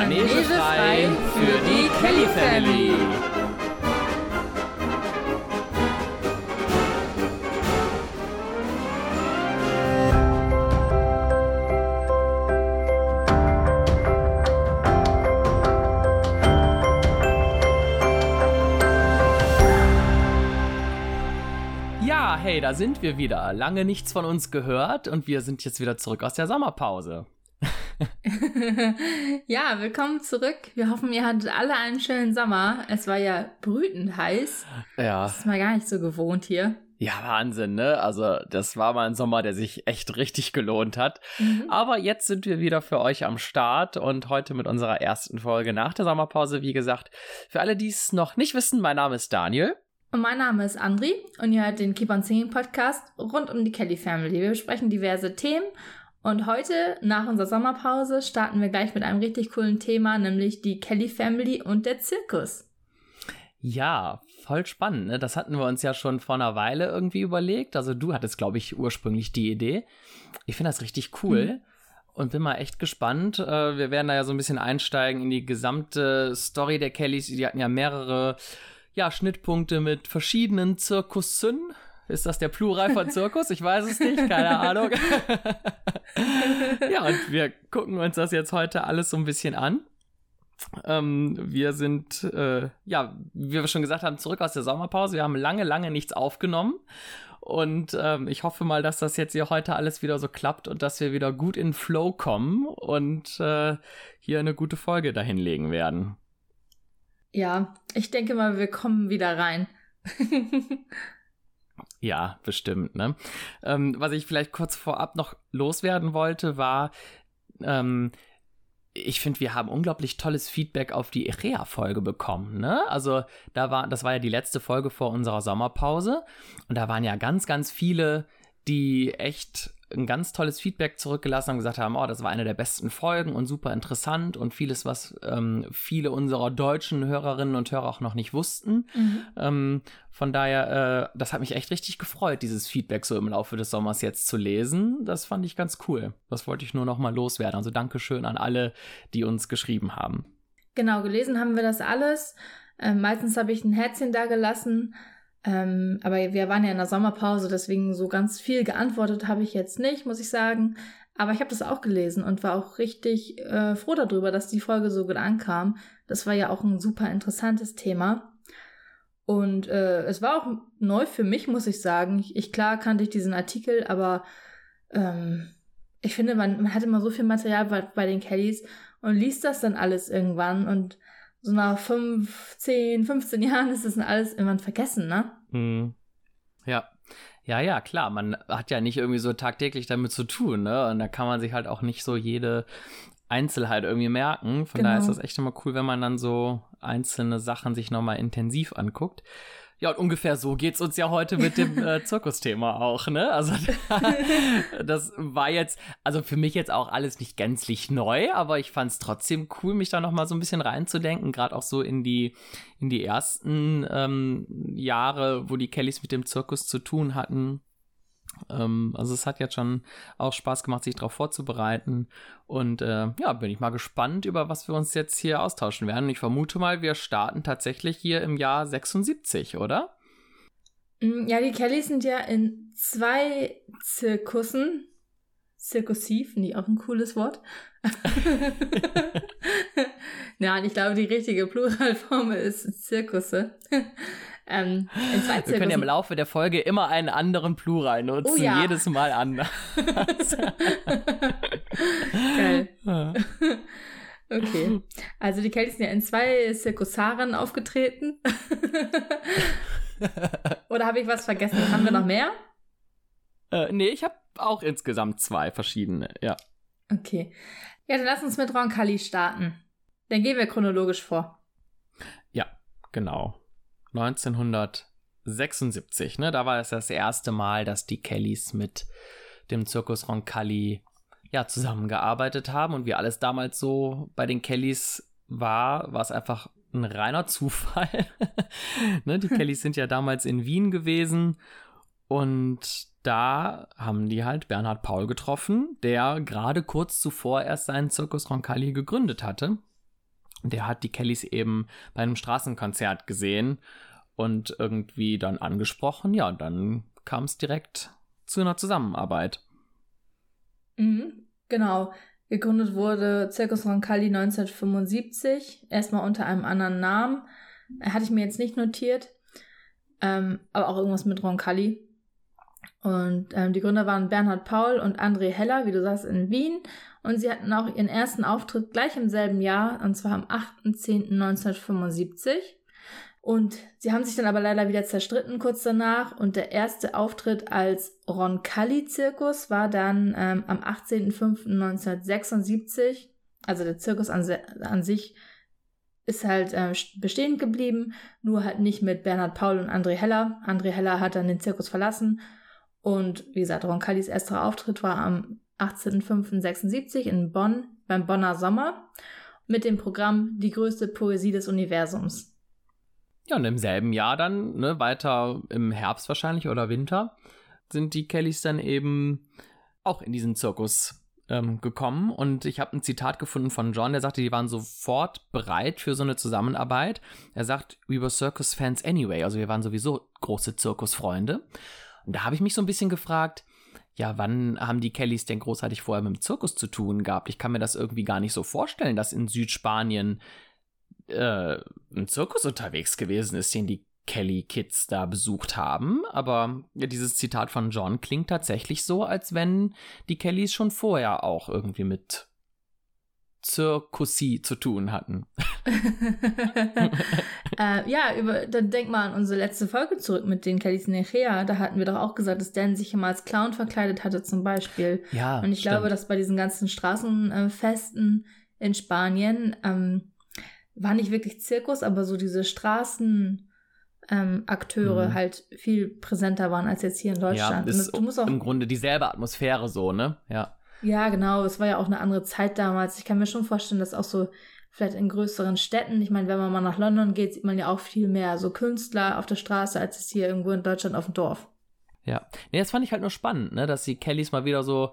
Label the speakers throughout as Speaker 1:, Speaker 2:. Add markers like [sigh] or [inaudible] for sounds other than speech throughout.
Speaker 1: Manege frei für die Kelly Family. Ja, hey, da sind wir wieder. Lange nichts von uns gehört und wir sind jetzt wieder zurück aus der Sommerpause. [laughs]
Speaker 2: ja, willkommen zurück. Wir hoffen, ihr hattet alle einen schönen Sommer. Es war ja brütend heiß.
Speaker 1: Ja.
Speaker 2: Das ist mal gar nicht so gewohnt hier.
Speaker 1: Ja, Wahnsinn, ne? Also, das war mal ein Sommer, der sich echt richtig gelohnt hat. Mhm. Aber jetzt sind wir wieder für euch am Start und heute mit unserer ersten Folge nach der Sommerpause. Wie gesagt, für alle, die es noch nicht wissen, mein Name ist Daniel.
Speaker 2: Und mein Name ist Andri und ihr hört den Keep on Singing Podcast rund um die Kelly Family. Wir besprechen diverse Themen und heute, nach unserer Sommerpause, starten wir gleich mit einem richtig coolen Thema, nämlich die Kelly Family und der Zirkus.
Speaker 1: Ja, voll spannend. Ne? Das hatten wir uns ja schon vor einer Weile irgendwie überlegt. Also du hattest, glaube ich, ursprünglich die Idee. Ich finde das richtig cool. Mhm. Und bin mal echt gespannt. Äh, wir werden da ja so ein bisschen einsteigen in die gesamte Story der Kellys. Die hatten ja mehrere ja, Schnittpunkte mit verschiedenen Zirkussen ist das der Plural von Zirkus? Ich weiß es nicht, keine Ahnung. [laughs] ja, und wir gucken uns das jetzt heute alles so ein bisschen an. Ähm, wir sind, äh, ja, wie wir schon gesagt haben, zurück aus der Sommerpause. Wir haben lange, lange nichts aufgenommen. Und ähm, ich hoffe mal, dass das jetzt hier heute alles wieder so klappt und dass wir wieder gut in Flow kommen und äh, hier eine gute Folge dahinlegen werden.
Speaker 2: Ja, ich denke mal, wir kommen wieder rein. [laughs]
Speaker 1: Ja, bestimmt. Ne? Ähm, was ich vielleicht kurz vorab noch loswerden wollte, war, ähm, ich finde, wir haben unglaublich tolles Feedback auf die Irea-Folge bekommen. Ne? Also, da war, das war ja die letzte Folge vor unserer Sommerpause. Und da waren ja ganz, ganz viele, die echt ein ganz tolles Feedback zurückgelassen und gesagt haben, oh, das war eine der besten Folgen und super interessant und vieles, was ähm, viele unserer deutschen Hörerinnen und Hörer auch noch nicht wussten. Mhm. Ähm, von daher, äh, das hat mich echt richtig gefreut, dieses Feedback so im Laufe des Sommers jetzt zu lesen. Das fand ich ganz cool. Das wollte ich nur noch mal loswerden. Also Dankeschön an alle, die uns geschrieben haben.
Speaker 2: Genau, gelesen haben wir das alles. Ähm, meistens habe ich ein Herzchen da gelassen. Ähm, aber wir waren ja in der Sommerpause, deswegen so ganz viel geantwortet habe ich jetzt nicht, muss ich sagen. Aber ich habe das auch gelesen und war auch richtig äh, froh darüber, dass die Folge so gut ankam. Das war ja auch ein super interessantes Thema. Und äh, es war auch neu für mich, muss ich sagen. Ich, ich klar kannte ich diesen Artikel, aber ähm, ich finde, man, man hat immer so viel Material bei, bei den Kellys und liest das dann alles irgendwann und so nach 5, 10, 15 Jahren ist das dann alles irgendwann vergessen, ne?
Speaker 1: Mhm. Ja. Ja, ja, klar. Man hat ja nicht irgendwie so tagtäglich damit zu tun, ne? Und da kann man sich halt auch nicht so jede Einzelheit irgendwie merken. Von genau. daher ist das echt immer cool, wenn man dann so einzelne Sachen sich nochmal intensiv anguckt. Ja, und ungefähr so geht's uns ja heute mit dem äh, [laughs] Zirkusthema auch, ne? Also [laughs] das war jetzt, also für mich jetzt auch alles nicht gänzlich neu, aber ich fand's trotzdem cool, mich da noch mal so ein bisschen reinzudenken, gerade auch so in die in die ersten ähm, Jahre, wo die Kellys mit dem Zirkus zu tun hatten. Ähm, also es hat jetzt schon auch Spaß gemacht, sich darauf vorzubereiten. Und äh, ja, bin ich mal gespannt, über was wir uns jetzt hier austauschen werden. Ich vermute mal, wir starten tatsächlich hier im Jahr 76, oder?
Speaker 2: Mm, ja, die Kellys sind ja in zwei Zirkussen. Zirkussiv, nicht auch ein cooles Wort. [laughs] [laughs] Nein, ich glaube, die richtige Pluralform ist Zirkusse.
Speaker 1: Ähm, Wir können ja im Laufe der Folge immer einen anderen Plural nutzen, oh, ja. jedes Mal anders.
Speaker 2: Geil. [laughs] Okay. Also die Kellys sind ja in zwei Zirkusaren aufgetreten. [laughs] Oder habe ich was vergessen? Haben wir noch mehr?
Speaker 1: Äh, nee, ich habe auch insgesamt zwei verschiedene, ja.
Speaker 2: Okay. Ja, dann lass uns mit Roncalli starten. Dann gehen wir chronologisch vor.
Speaker 1: Ja, genau. 1976, ne? Da war es das erste Mal, dass die Kellys mit dem Zirkus Roncalli ja zusammengearbeitet haben und wie alles damals so bei den Kellys war, war es einfach ein reiner [laughs] Zufall. ne? Die Kellys sind ja damals in Wien gewesen und da haben die halt Bernhard Paul getroffen, der gerade kurz zuvor erst seinen Zirkus Roncalli gegründet hatte. Der hat die Kellys eben bei einem Straßenkonzert gesehen und irgendwie dann angesprochen. Ja, dann kam es direkt zu einer Zusammenarbeit.
Speaker 2: Mhm, genau. Gegründet wurde Circus Roncalli 1975, erstmal unter einem anderen Namen. Hatte ich mir jetzt nicht notiert, ähm, aber auch irgendwas mit Roncalli. Und ähm, die Gründer waren Bernhard Paul und André Heller, wie du sagst, in Wien. Und sie hatten auch ihren ersten Auftritt gleich im selben Jahr, und zwar am 8.10.1975. Und sie haben sich dann aber leider wieder zerstritten kurz danach. Und der erste Auftritt als Roncalli-Zirkus war dann ähm, am 18.05.1976. Also der Zirkus an, an sich ist halt äh, bestehen geblieben, nur halt nicht mit Bernhard Paul und André Heller. André Heller hat dann den Zirkus verlassen. Und wie gesagt, Roncallis erster Auftritt war am 18.05.76 in Bonn beim Bonner Sommer mit dem Programm Die größte Poesie des Universums.
Speaker 1: Ja, und im selben Jahr dann, ne, weiter im Herbst wahrscheinlich oder Winter, sind die Kellys dann eben auch in diesen Zirkus ähm, gekommen. Und ich habe ein Zitat gefunden von John, der sagte, die waren sofort bereit für so eine Zusammenarbeit. Er sagt, we were Circus Fans anyway. Also wir waren sowieso große Zirkusfreunde. Und da habe ich mich so ein bisschen gefragt, ja, wann haben die Kellys denn großartig vorher mit dem Zirkus zu tun gehabt? Ich kann mir das irgendwie gar nicht so vorstellen, dass in Südspanien äh, ein Zirkus unterwegs gewesen ist, den die Kelly Kids da besucht haben. Aber ja, dieses Zitat von John klingt tatsächlich so, als wenn die Kellys schon vorher auch irgendwie mit Zirkussie zu tun hatten. [laughs]
Speaker 2: äh, ja, über, dann denk mal an unsere letzte Folge zurück mit den Kellys Nechea. Da hatten wir doch auch gesagt, dass Dan sich immer als Clown verkleidet hatte zum Beispiel.
Speaker 1: Ja,
Speaker 2: Und ich
Speaker 1: stimmt.
Speaker 2: glaube, dass bei diesen ganzen Straßenfesten in Spanien ähm, war nicht wirklich Zirkus, aber so diese Straßenakteure ähm, mhm. halt viel präsenter waren als jetzt hier in Deutschland.
Speaker 1: Ja, ist du musst auch, im Grunde dieselbe Atmosphäre so, ne? Ja.
Speaker 2: Ja, genau. Es war ja auch eine andere Zeit damals. Ich kann mir schon vorstellen, dass auch so vielleicht in größeren Städten, ich meine, wenn man mal nach London geht, sieht man ja auch viel mehr so Künstler auf der Straße, als es hier irgendwo in Deutschland auf dem Dorf.
Speaker 1: Ja. Nee, das fand ich halt nur spannend, ne, dass die Kellys mal wieder so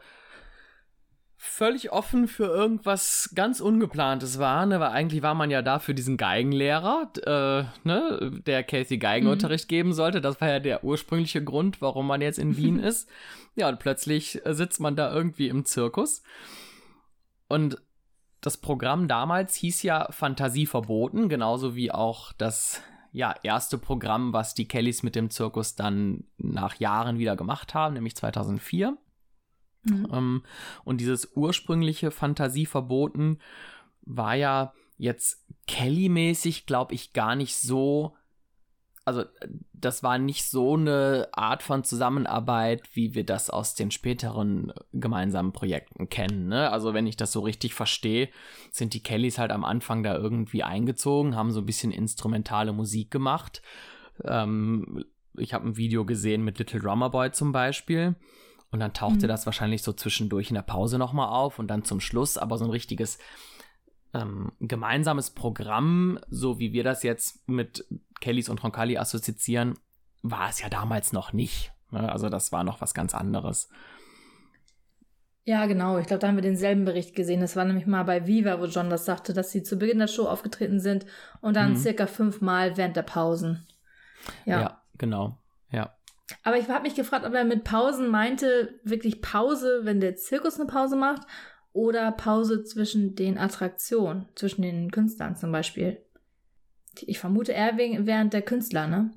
Speaker 1: völlig offen für irgendwas ganz Ungeplantes war, ne? weil eigentlich war man ja da für diesen Geigenlehrer, äh, ne? der Casey Geigenunterricht mhm. geben sollte. Das war ja der ursprüngliche Grund, warum man jetzt in Wien [laughs] ist. Ja, und plötzlich sitzt man da irgendwie im Zirkus. Und das Programm damals hieß ja Fantasie verboten, genauso wie auch das ja, erste Programm, was die Kellys mit dem Zirkus dann nach Jahren wieder gemacht haben, nämlich 2004. Mhm. Ähm, und dieses ursprüngliche Fantasieverboten war ja jetzt Kelly-mäßig, glaube ich, gar nicht so. Also, das war nicht so eine Art von Zusammenarbeit, wie wir das aus den späteren gemeinsamen Projekten kennen. Ne? Also, wenn ich das so richtig verstehe, sind die Kellys halt am Anfang da irgendwie eingezogen, haben so ein bisschen instrumentale Musik gemacht. Ähm, ich habe ein Video gesehen mit Little Drummer Boy zum Beispiel. Und dann tauchte mhm. das wahrscheinlich so zwischendurch in der Pause nochmal auf und dann zum Schluss, aber so ein richtiges ähm, gemeinsames Programm, so wie wir das jetzt mit Kellys und Roncalli assoziieren, war es ja damals noch nicht. Ne? Also das war noch was ganz anderes.
Speaker 2: Ja, genau. Ich glaube, da haben wir denselben Bericht gesehen. Das war nämlich mal bei Viva, wo John das sagte, dass sie zu Beginn der Show aufgetreten sind und dann mhm. circa fünfmal während der Pausen.
Speaker 1: Ja, ja genau. Ja.
Speaker 2: Aber ich habe mich gefragt, ob er mit Pausen meinte, wirklich Pause, wenn der Zirkus eine Pause macht, oder Pause zwischen den Attraktionen, zwischen den Künstlern zum Beispiel. Ich vermute eher während der Künstler, ne?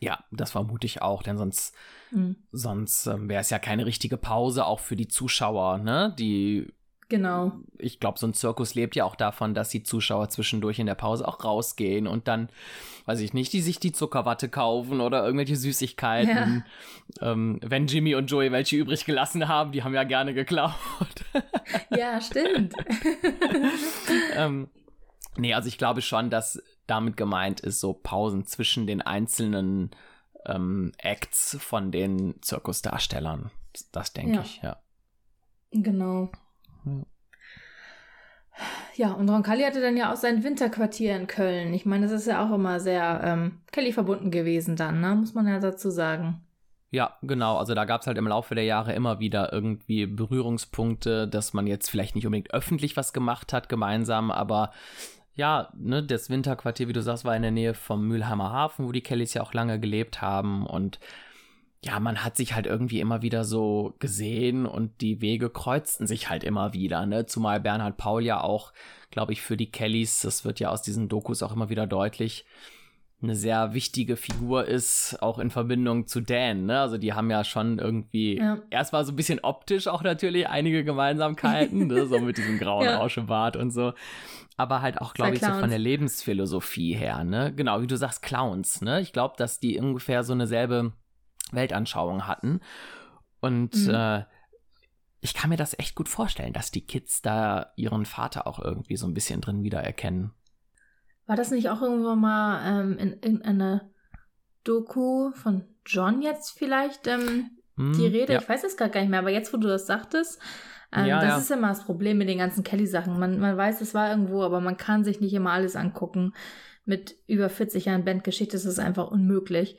Speaker 1: Ja, das vermute ich auch, denn sonst, mhm. sonst ähm, wäre es ja keine richtige Pause, auch für die Zuschauer, ne? Die
Speaker 2: Genau.
Speaker 1: Ich glaube, so ein Zirkus lebt ja auch davon, dass die Zuschauer zwischendurch in der Pause auch rausgehen und dann, weiß ich nicht, die sich die Zuckerwatte kaufen oder irgendwelche Süßigkeiten. Ja. Ähm, wenn Jimmy und Joey welche übrig gelassen haben, die haben ja gerne geklaut. [laughs]
Speaker 2: ja, stimmt. [laughs]
Speaker 1: ähm, nee, also ich glaube schon, dass damit gemeint ist, so Pausen zwischen den einzelnen ähm, Acts von den Zirkusdarstellern. Das denke ja. ich, ja.
Speaker 2: Genau. Ja. und Roncalli hatte dann ja auch sein Winterquartier in Köln. Ich meine, das ist ja auch immer sehr ähm, Kelly verbunden gewesen dann, ne? muss man ja dazu sagen.
Speaker 1: Ja, genau. Also da gab es halt im Laufe der Jahre immer wieder irgendwie Berührungspunkte, dass man jetzt vielleicht nicht unbedingt öffentlich was gemacht hat gemeinsam, aber ja, ne, das Winterquartier, wie du sagst, war in der Nähe vom Mülheimer Hafen, wo die Kellys ja auch lange gelebt haben und ja, man hat sich halt irgendwie immer wieder so gesehen und die Wege kreuzten sich halt immer wieder, ne? Zumal Bernhard Paul ja auch, glaube ich, für die Kellys, das wird ja aus diesen Dokus auch immer wieder deutlich, eine sehr wichtige Figur ist, auch in Verbindung zu Dan. Ne? Also die haben ja schon irgendwie ja. erstmal so ein bisschen optisch auch natürlich einige Gemeinsamkeiten, ne? so mit diesem grauen [laughs] ja. Rauschebart und so. Aber halt auch, glaube ich, so von der Lebensphilosophie her, ne? Genau, wie du sagst, Clowns, ne? Ich glaube, dass die ungefähr so eine selbe Weltanschauung hatten. Und mhm. äh, ich kann mir das echt gut vorstellen, dass die Kids da ihren Vater auch irgendwie so ein bisschen drin wiedererkennen.
Speaker 2: War das nicht auch irgendwann mal ähm, in irgendeiner Doku von John jetzt vielleicht ähm, hm, die Rede? Ja. Ich weiß es gerade gar nicht mehr, aber jetzt, wo du das sagtest, ähm, ja, das ja. ist immer das Problem mit den ganzen Kelly-Sachen. Man, man weiß, es war irgendwo, aber man kann sich nicht immer alles angucken. Mit über 40 Jahren Bandgeschichte ist es einfach unmöglich.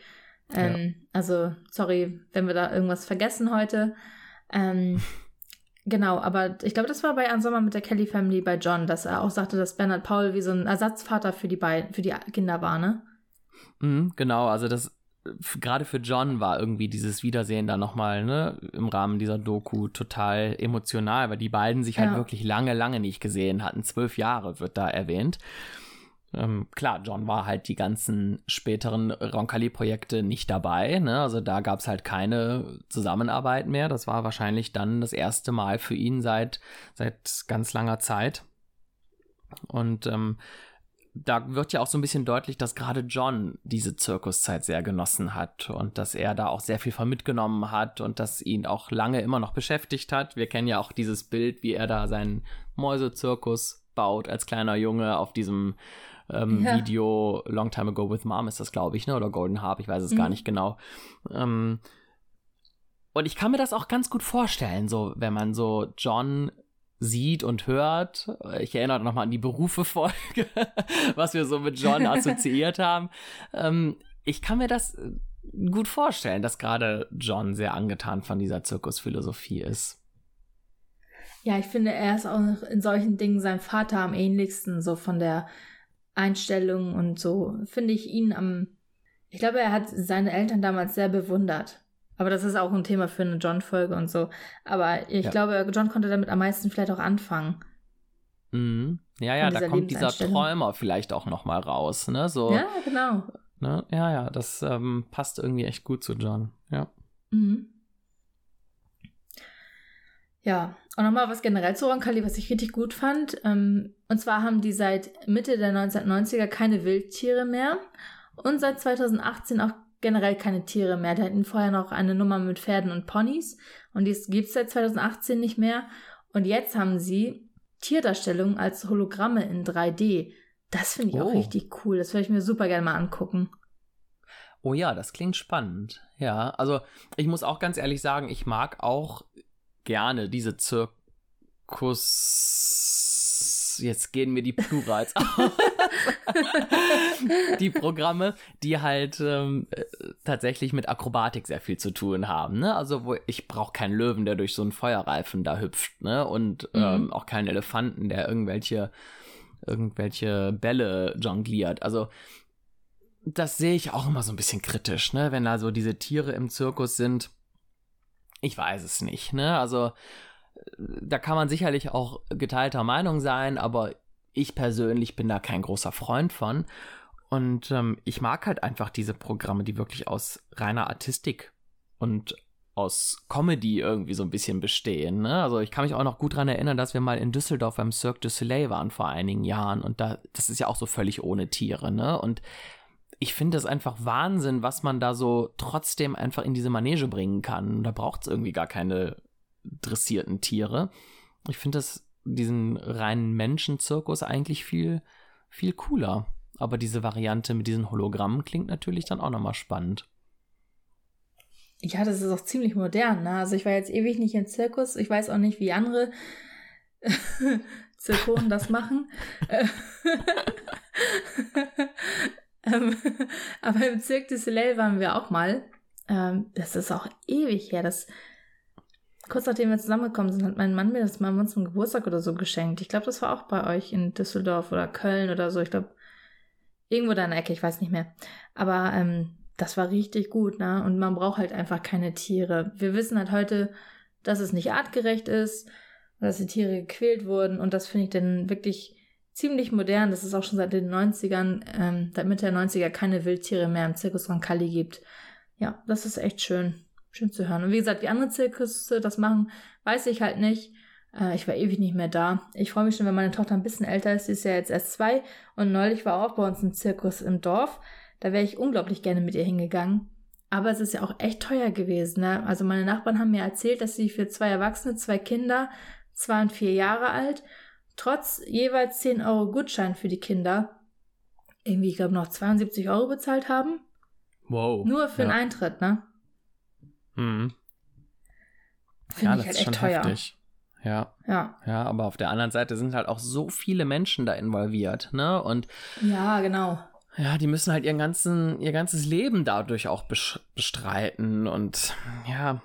Speaker 2: Ähm, also, sorry, wenn wir da irgendwas vergessen heute. Ähm, [laughs] Genau, aber ich glaube, das war bei An Sommer mit der Kelly Family bei John, dass er auch sagte, dass Bernard Paul wie so ein Ersatzvater für die beiden, für die Kinder war, ne?
Speaker 1: Mhm, genau, also das gerade für John war irgendwie dieses Wiedersehen da nochmal, ne, im Rahmen dieser Doku total emotional, weil die beiden sich halt wirklich lange, lange nicht gesehen hatten. Zwölf Jahre wird da erwähnt. Ähm, klar, John war halt die ganzen späteren Roncalli-Projekte nicht dabei. Ne? Also da gab es halt keine Zusammenarbeit mehr. Das war wahrscheinlich dann das erste Mal für ihn seit, seit ganz langer Zeit. Und ähm, da wird ja auch so ein bisschen deutlich, dass gerade John diese Zirkuszeit sehr genossen hat und dass er da auch sehr viel von mitgenommen hat und dass ihn auch lange immer noch beschäftigt hat. Wir kennen ja auch dieses Bild, wie er da seinen Mäusezirkus baut als kleiner Junge auf diesem ähm, ja. Video Long Time Ago with Mom ist das, glaube ich, ne? Oder Golden Harp, ich weiß es mhm. gar nicht genau. Ähm, und ich kann mir das auch ganz gut vorstellen, so wenn man so John sieht und hört. Ich erinnere nochmal an die Berufe-Folge, [laughs] was wir so mit John [laughs] assoziiert haben. Ähm, ich kann mir das gut vorstellen, dass gerade John sehr angetan von dieser Zirkusphilosophie ist.
Speaker 2: Ja, ich finde, er ist auch in solchen Dingen seinem Vater am ähnlichsten, so von der Einstellung und so finde ich ihn am. Ich glaube, er hat seine Eltern damals sehr bewundert. Aber das ist auch ein Thema für eine John-Folge und so. Aber ich ja. glaube, John konnte damit am meisten vielleicht auch anfangen.
Speaker 1: Mhm. Ja, ja, da kommt dieser Träumer vielleicht auch noch mal raus, ne? So,
Speaker 2: ja, genau.
Speaker 1: Ne? Ja, ja, das ähm, passt irgendwie echt gut zu John. Ja.
Speaker 2: Mhm. Ja, und nochmal was generell zu Roncalli, was ich richtig gut fand. Ähm, und zwar haben die seit Mitte der 1990er keine Wildtiere mehr und seit 2018 auch generell keine Tiere mehr. Die hatten vorher noch eine Nummer mit Pferden und Ponys und die gibt es seit 2018 nicht mehr. Und jetzt haben sie Tierdarstellungen als Hologramme in 3D. Das finde ich oh. auch richtig cool. Das würde ich mir super gerne mal angucken.
Speaker 1: Oh ja, das klingt spannend. Ja, also ich muss auch ganz ehrlich sagen, ich mag auch gerne diese Zirkus. Jetzt gehen mir die Plurals [laughs] aus. die Programme, die halt ähm, äh, tatsächlich mit Akrobatik sehr viel zu tun haben. Ne? Also wo ich brauche keinen Löwen, der durch so einen Feuerreifen da hüpft, ne? Und mhm. ähm, auch keinen Elefanten, der irgendwelche irgendwelche Bälle jongliert. Also das sehe ich auch immer so ein bisschen kritisch, ne? Wenn da so diese Tiere im Zirkus sind ich weiß es nicht, ne? Also da kann man sicherlich auch geteilter Meinung sein, aber ich persönlich bin da kein großer Freund von. Und ähm, ich mag halt einfach diese Programme, die wirklich aus reiner Artistik und aus Comedy irgendwie so ein bisschen bestehen. Ne? Also ich kann mich auch noch gut daran erinnern, dass wir mal in Düsseldorf beim Cirque du Soleil waren vor einigen Jahren und da, das ist ja auch so völlig ohne Tiere, ne? Und ich finde es einfach Wahnsinn, was man da so trotzdem einfach in diese Manege bringen kann. Da braucht es irgendwie gar keine dressierten Tiere. Ich finde das diesen reinen Menschenzirkus eigentlich viel, viel cooler. Aber diese Variante mit diesen Hologrammen klingt natürlich dann auch nochmal spannend.
Speaker 2: Ja, das ist auch ziemlich modern. Ne? Also ich war jetzt ewig nicht im Zirkus. Ich weiß auch nicht, wie andere [laughs] Zirkonen das machen. [laughs] [laughs] Ähm, [laughs] aber im Cirque du Soleil waren wir auch mal. Ähm, das ist auch ewig her. Das kurz nachdem wir zusammengekommen sind, hat mein Mann mir das mal zum Geburtstag oder so geschenkt. Ich glaube, das war auch bei euch in Düsseldorf oder Köln oder so. Ich glaube, irgendwo da in der Ecke, ich weiß nicht mehr. Aber ähm, das war richtig gut, ne? Und man braucht halt einfach keine Tiere. Wir wissen halt heute, dass es nicht artgerecht ist, dass die Tiere gequält wurden. Und das finde ich dann wirklich ziemlich modern. Das ist auch schon seit den 90ern, ähm, seit Mitte der 90er keine Wildtiere mehr im Zirkus Roncalli gibt. Ja, das ist echt schön. Schön zu hören. Und wie gesagt, wie andere Zirkusse das machen, weiß ich halt nicht. Äh, ich war ewig nicht mehr da. Ich freue mich schon, wenn meine Tochter ein bisschen älter ist. Sie ist ja jetzt erst zwei. Und neulich war auch bei uns ein Zirkus im Dorf. Da wäre ich unglaublich gerne mit ihr hingegangen. Aber es ist ja auch echt teuer gewesen. Ne? Also meine Nachbarn haben mir erzählt, dass sie für zwei Erwachsene, zwei Kinder, zwei und vier Jahre alt, trotz jeweils 10 Euro Gutschein für die Kinder, irgendwie, ich glaube, noch 72 Euro bezahlt haben.
Speaker 1: Wow.
Speaker 2: Nur für ja. den Eintritt, ne?
Speaker 1: Mhm.
Speaker 2: Finde ja, ich halt echt teuer.
Speaker 1: Heftig. Ja.
Speaker 2: Ja.
Speaker 1: Ja, aber auf der anderen Seite sind halt auch so viele Menschen da involviert, ne? Und
Speaker 2: ja, genau.
Speaker 1: Ja, die müssen halt ihren ganzen, ihr ganzes Leben dadurch auch bestreiten. Und ja,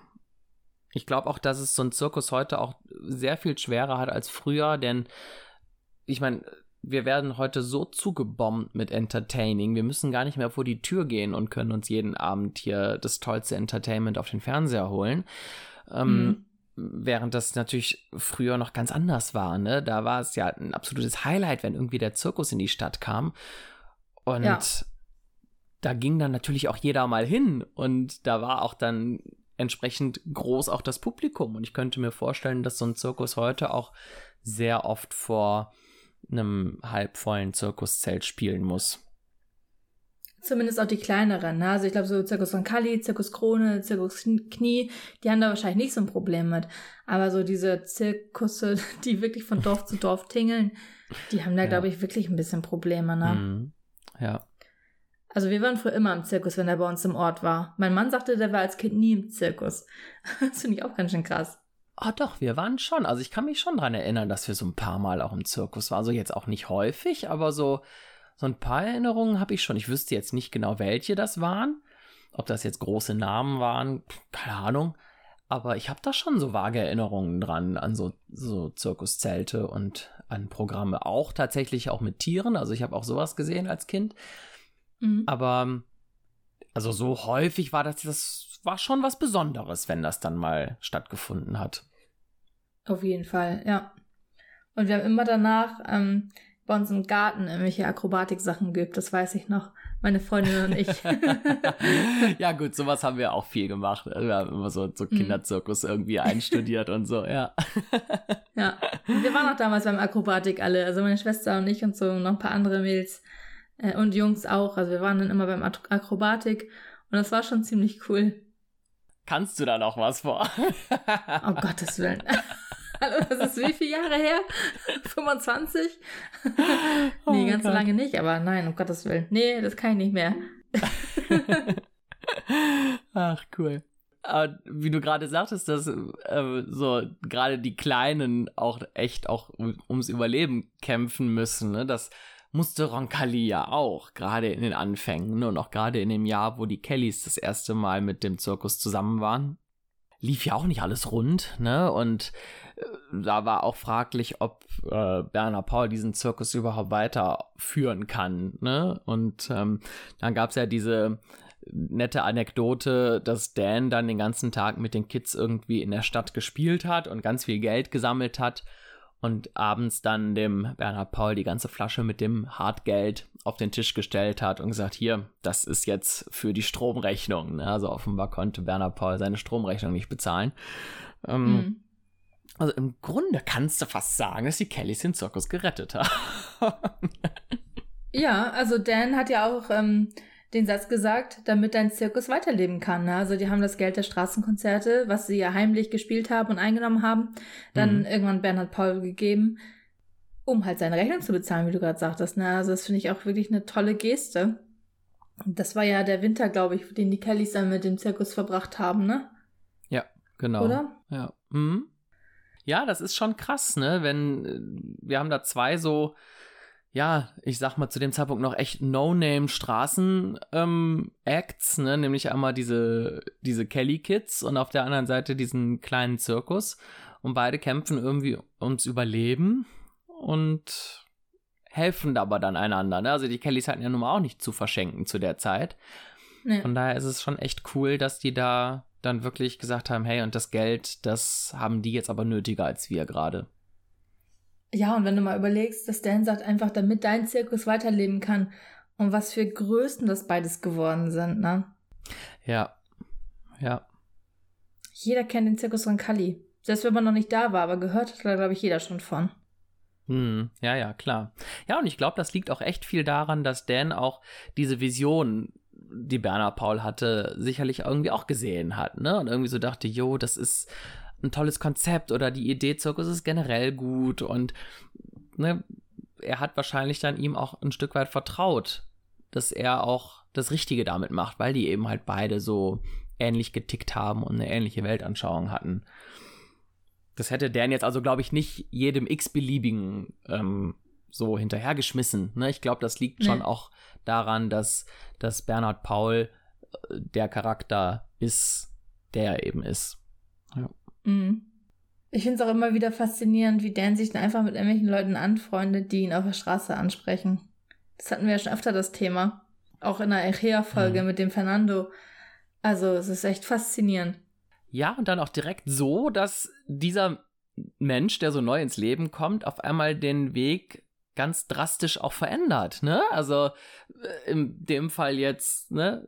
Speaker 1: ich glaube auch, dass es so ein Zirkus heute auch sehr viel schwerer hat als früher, denn ich meine, wir werden heute so zugebombt mit Entertaining. Wir müssen gar nicht mehr vor die Tür gehen und können uns jeden Abend hier das tollste Entertainment auf den Fernseher holen. Ähm, mhm. Während das natürlich früher noch ganz anders war, ne? Da war es ja ein absolutes Highlight, wenn irgendwie der Zirkus in die Stadt kam. Und ja. da ging dann natürlich auch jeder mal hin. Und da war auch dann entsprechend groß auch das Publikum. Und ich könnte mir vorstellen, dass so ein Zirkus heute auch sehr oft vor einem halbvollen Zirkuszelt spielen muss.
Speaker 2: Zumindest auch die kleineren. Ne? Also ich glaube, so Zirkus von Kali, Zirkus Krone, Zirkus Knie, die haben da wahrscheinlich nicht so ein Problem mit. Aber so diese Zirkusse, [laughs] die wirklich von Dorf zu Dorf tingeln, die haben da, ja. glaube ich, wirklich ein bisschen Probleme. Ne?
Speaker 1: Mhm. Ja.
Speaker 2: Also wir waren früher immer im Zirkus, wenn er bei uns im Ort war. Mein Mann sagte, der war als Kind nie im Zirkus. [laughs] Das finde ich auch ganz schön krass.
Speaker 1: Ah, oh, doch, wir waren schon. Also ich kann mich schon daran erinnern, dass wir so ein paar Mal auch im Zirkus waren. Also jetzt auch nicht häufig, aber so, so ein paar Erinnerungen habe ich schon. Ich wüsste jetzt nicht genau, welche das waren. Ob das jetzt große Namen waren, keine Ahnung. Aber ich habe da schon so vage Erinnerungen dran an so, so Zirkuszelte und an Programme. Auch tatsächlich auch mit Tieren. Also ich habe auch sowas gesehen als Kind. Mhm. Aber also so häufig war das, das war schon was Besonderes, wenn das dann mal stattgefunden hat.
Speaker 2: Auf jeden Fall, ja. Und wir haben immer danach ähm, bei uns im Garten irgendwelche Akrobatik-Sachen geübt, das weiß ich noch. Meine Freundin und ich. [laughs]
Speaker 1: ja, gut, sowas haben wir auch viel gemacht. Wir haben immer so, so mhm. Kinderzirkus irgendwie einstudiert und so, ja.
Speaker 2: ja, [laughs] und wir waren auch damals beim Akrobatik alle, also meine Schwester und ich und so, noch ein paar andere Mädels äh, und Jungs auch. Also wir waren dann immer beim Akrobatik und das war schon ziemlich cool.
Speaker 1: Kannst du da noch was vor?
Speaker 2: oh Gottes Willen. [laughs] Hallo, das ist wie viele Jahre her? [laughs] 25? [laughs] Oh nee, ganz so lange nicht, aber nein, um Gottes Willen. Nee, das kann ich nicht mehr.
Speaker 1: Ach, cool. Aber wie du gerade sagtest, dass äh, so gerade die Kleinen auch echt auch ums Überleben kämpfen müssen, ne? Das musste Roncalli ja auch, gerade in den Anfängen ne? und auch gerade in dem Jahr, wo die Kellys das erste Mal mit dem Zirkus zusammen waren. Lief ja auch nicht alles rund, ne? Und äh, da war auch fraglich, ob äh, Bernhard Paul diesen Zirkus überhaupt weiterführen kann, ne? Und ähm, dann gab es ja diese nette Anekdote, dass Dan dann den ganzen Tag mit den Kids irgendwie in der Stadt gespielt hat und ganz viel Geld gesammelt hat und abends dann dem Bernhard Paul die ganze Flasche mit dem Hartgeld auf den Tisch gestellt hat und gesagt, hier, das ist jetzt für die Stromrechnung. Ne? Also offenbar konnte Bernhard Paul seine Stromrechnung nicht bezahlen. Ähm, mhm. Also im Grunde kannst du fast sagen, dass die Kellys den Zirkus gerettet haben. [laughs]
Speaker 2: ja, also Dan hat ja auch ähm, den Satz gesagt, damit dein Zirkus weiterleben kann. Ne? Also die haben das Geld der Straßenkonzerte, was sie ja heimlich gespielt haben und eingenommen haben, dann mhm. irgendwann Bernhard Paul gegeben, um halt seine Rechnung zu bezahlen, wie du gerade sagtest. Ne? Also das finde ich auch wirklich eine tolle Geste. Das war ja der Winter, glaube ich, den die Kellys dann mit dem Zirkus verbracht haben, ne?
Speaker 1: Ja, genau.
Speaker 2: Oder?
Speaker 1: Ja. Mhm. Ja, das ist schon krass, ne? Wenn wir haben da zwei so ja, ich sag mal zu dem Zeitpunkt noch echt No-Name-Straßen-Acts, ähm, ne? nämlich einmal diese, diese Kelly-Kids und auf der anderen Seite diesen kleinen Zirkus. Und beide kämpfen irgendwie ums Überleben und helfen aber dann einander. Ne? Also die Kellys hatten ja nun mal auch nicht zu verschenken zu der Zeit. Nee. Von daher ist es schon echt cool, dass die da dann wirklich gesagt haben, hey, und das Geld, das haben die jetzt aber nötiger als wir gerade.
Speaker 2: Ja, und wenn du mal überlegst, dass Dan sagt einfach, damit dein Zirkus weiterleben kann und was für Größen das beides geworden sind, ne?
Speaker 1: Ja. Ja.
Speaker 2: Jeder kennt den Zirkus von Kali. Selbst wenn man noch nicht da war, aber gehört hat da, glaube ich, jeder schon von.
Speaker 1: Hm, ja, ja, klar. Ja, und ich glaube, das liegt auch echt viel daran, dass Dan auch diese Vision, die Bernhard Paul hatte, sicherlich irgendwie auch gesehen hat, ne? Und irgendwie so dachte, jo, das ist ein tolles Konzept oder die Idee Zirkus ist generell gut und ne, er hat wahrscheinlich dann ihm auch ein Stück weit vertraut, dass er auch das Richtige damit macht, weil die eben halt beide so ähnlich getickt haben und eine ähnliche Weltanschauung hatten. Das hätte Dan jetzt also, glaube ich, nicht jedem x-beliebigen ähm, so hinterhergeschmissen. Ne? Ich glaube, das liegt nee. schon auch daran, dass, dass Bernhard Paul äh, der Charakter ist, der er eben ist. Ja.
Speaker 2: Mhm. Ich finde es auch immer wieder faszinierend, wie Dan sich dann einfach mit irgendwelchen Leuten anfreundet, die ihn auf der Straße ansprechen. Das hatten wir ja schon öfter das Thema. Auch in der Echea-Folge mhm. mit dem Fernando. Also, es ist echt faszinierend.
Speaker 1: Ja, und dann auch direkt so, dass dieser Mensch, der so neu ins Leben kommt, auf einmal den Weg ganz drastisch auch verändert, ne? Also äh, in dem Fall jetzt, ne,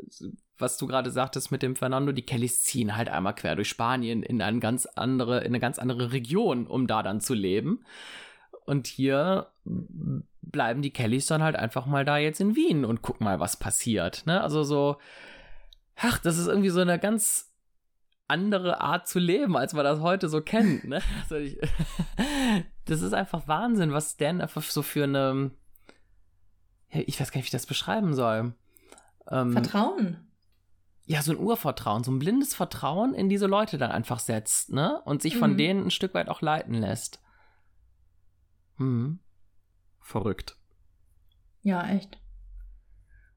Speaker 1: was du gerade sagtest mit dem Fernando, die Kellys ziehen halt einmal quer durch Spanien in eine ganz andere, in eine ganz andere Region, um da dann zu leben. Und hier bleiben die Kellys dann halt einfach mal da jetzt in Wien und gucken mal, was passiert. Ne? Also so, ach, das ist irgendwie so eine ganz andere Art zu leben, als man das heute so kennt. Ne? [laughs] Also ich, [laughs] das ist einfach Wahnsinn, was Dan einfach so für eine, ich weiß gar nicht, wie ich das beschreiben soll.
Speaker 2: Ähm, Vertrauen
Speaker 1: ja, so ein Urvertrauen, so ein blindes Vertrauen in diese Leute dann einfach setzt, ne? Und sich von mhm. denen ein Stück weit auch leiten lässt. Hm. Verrückt.
Speaker 2: Ja, echt.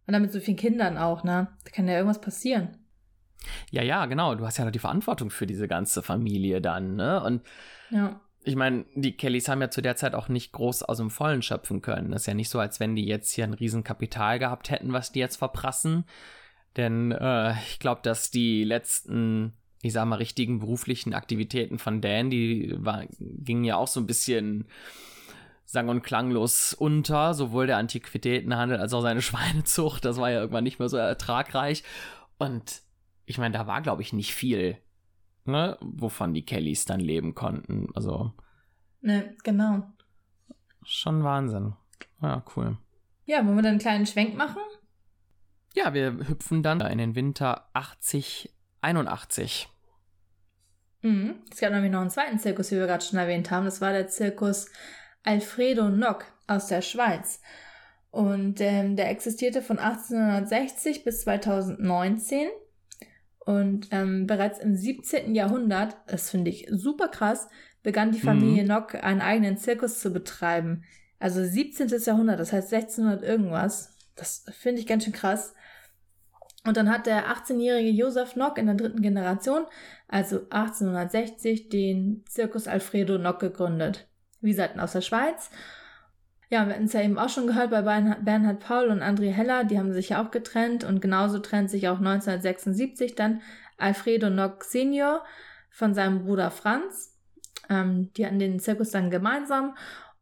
Speaker 2: Und dann mit so vielen Kindern auch, ne? Da kann ja irgendwas passieren.
Speaker 1: Ja, ja, genau. Du hast ja noch die Verantwortung für diese ganze Familie dann, ne? Und ja. ich meine, die Kellys haben ja zu der Zeit auch nicht groß aus dem Vollen schöpfen können. Das ist ja nicht so, als wenn die jetzt hier ein Riesenkapital gehabt hätten, was die jetzt verprassen. Denn äh, ich glaube, dass die letzten, ich sag mal, richtigen beruflichen Aktivitäten von Dan, die war, gingen ja auch so ein bisschen sang- und klanglos unter, sowohl der Antiquitätenhandel als auch seine [laughs] Schweinezucht. Das war ja irgendwann nicht mehr so ertragreich. Und ich meine, da war, glaube ich, nicht viel, ne, wovon die Kellys dann leben konnten. Also.
Speaker 2: Ne, genau.
Speaker 1: Schon Wahnsinn. Ja, cool.
Speaker 2: Ja, wollen wir dann einen kleinen Schwenk machen?
Speaker 1: Ja, wir hüpfen dann in den Winter 80, 81.
Speaker 2: Mhm. Es gab nämlich noch einen zweiten Zirkus, wie wir gerade schon erwähnt haben. Das war der Zirkus Alfredo Nock aus der Schweiz. Und ähm, der existierte von 1860 bis 2019. Und ähm, bereits im 17. Jahrhundert, das finde ich super krass, begann die Familie mhm. Nock einen eigenen Zirkus zu betreiben. Also 17. Jahrhundert, das heißt 1600 irgendwas. Das finde ich ganz schön krass. Und dann hat der 18-jährige Josef Nock in der dritten Generation, also 1860, den Zirkus Alfredo Nock gegründet. Wie gesagt, aus der Schweiz. Ja, wir hatten es ja eben auch schon gehört bei Bernhard Paul und André Heller, die haben sich ja auch getrennt und genauso trennt sich auch 1976 dann Alfredo Nock Senior von seinem Bruder Franz. Ähm, die hatten den Zirkus dann gemeinsam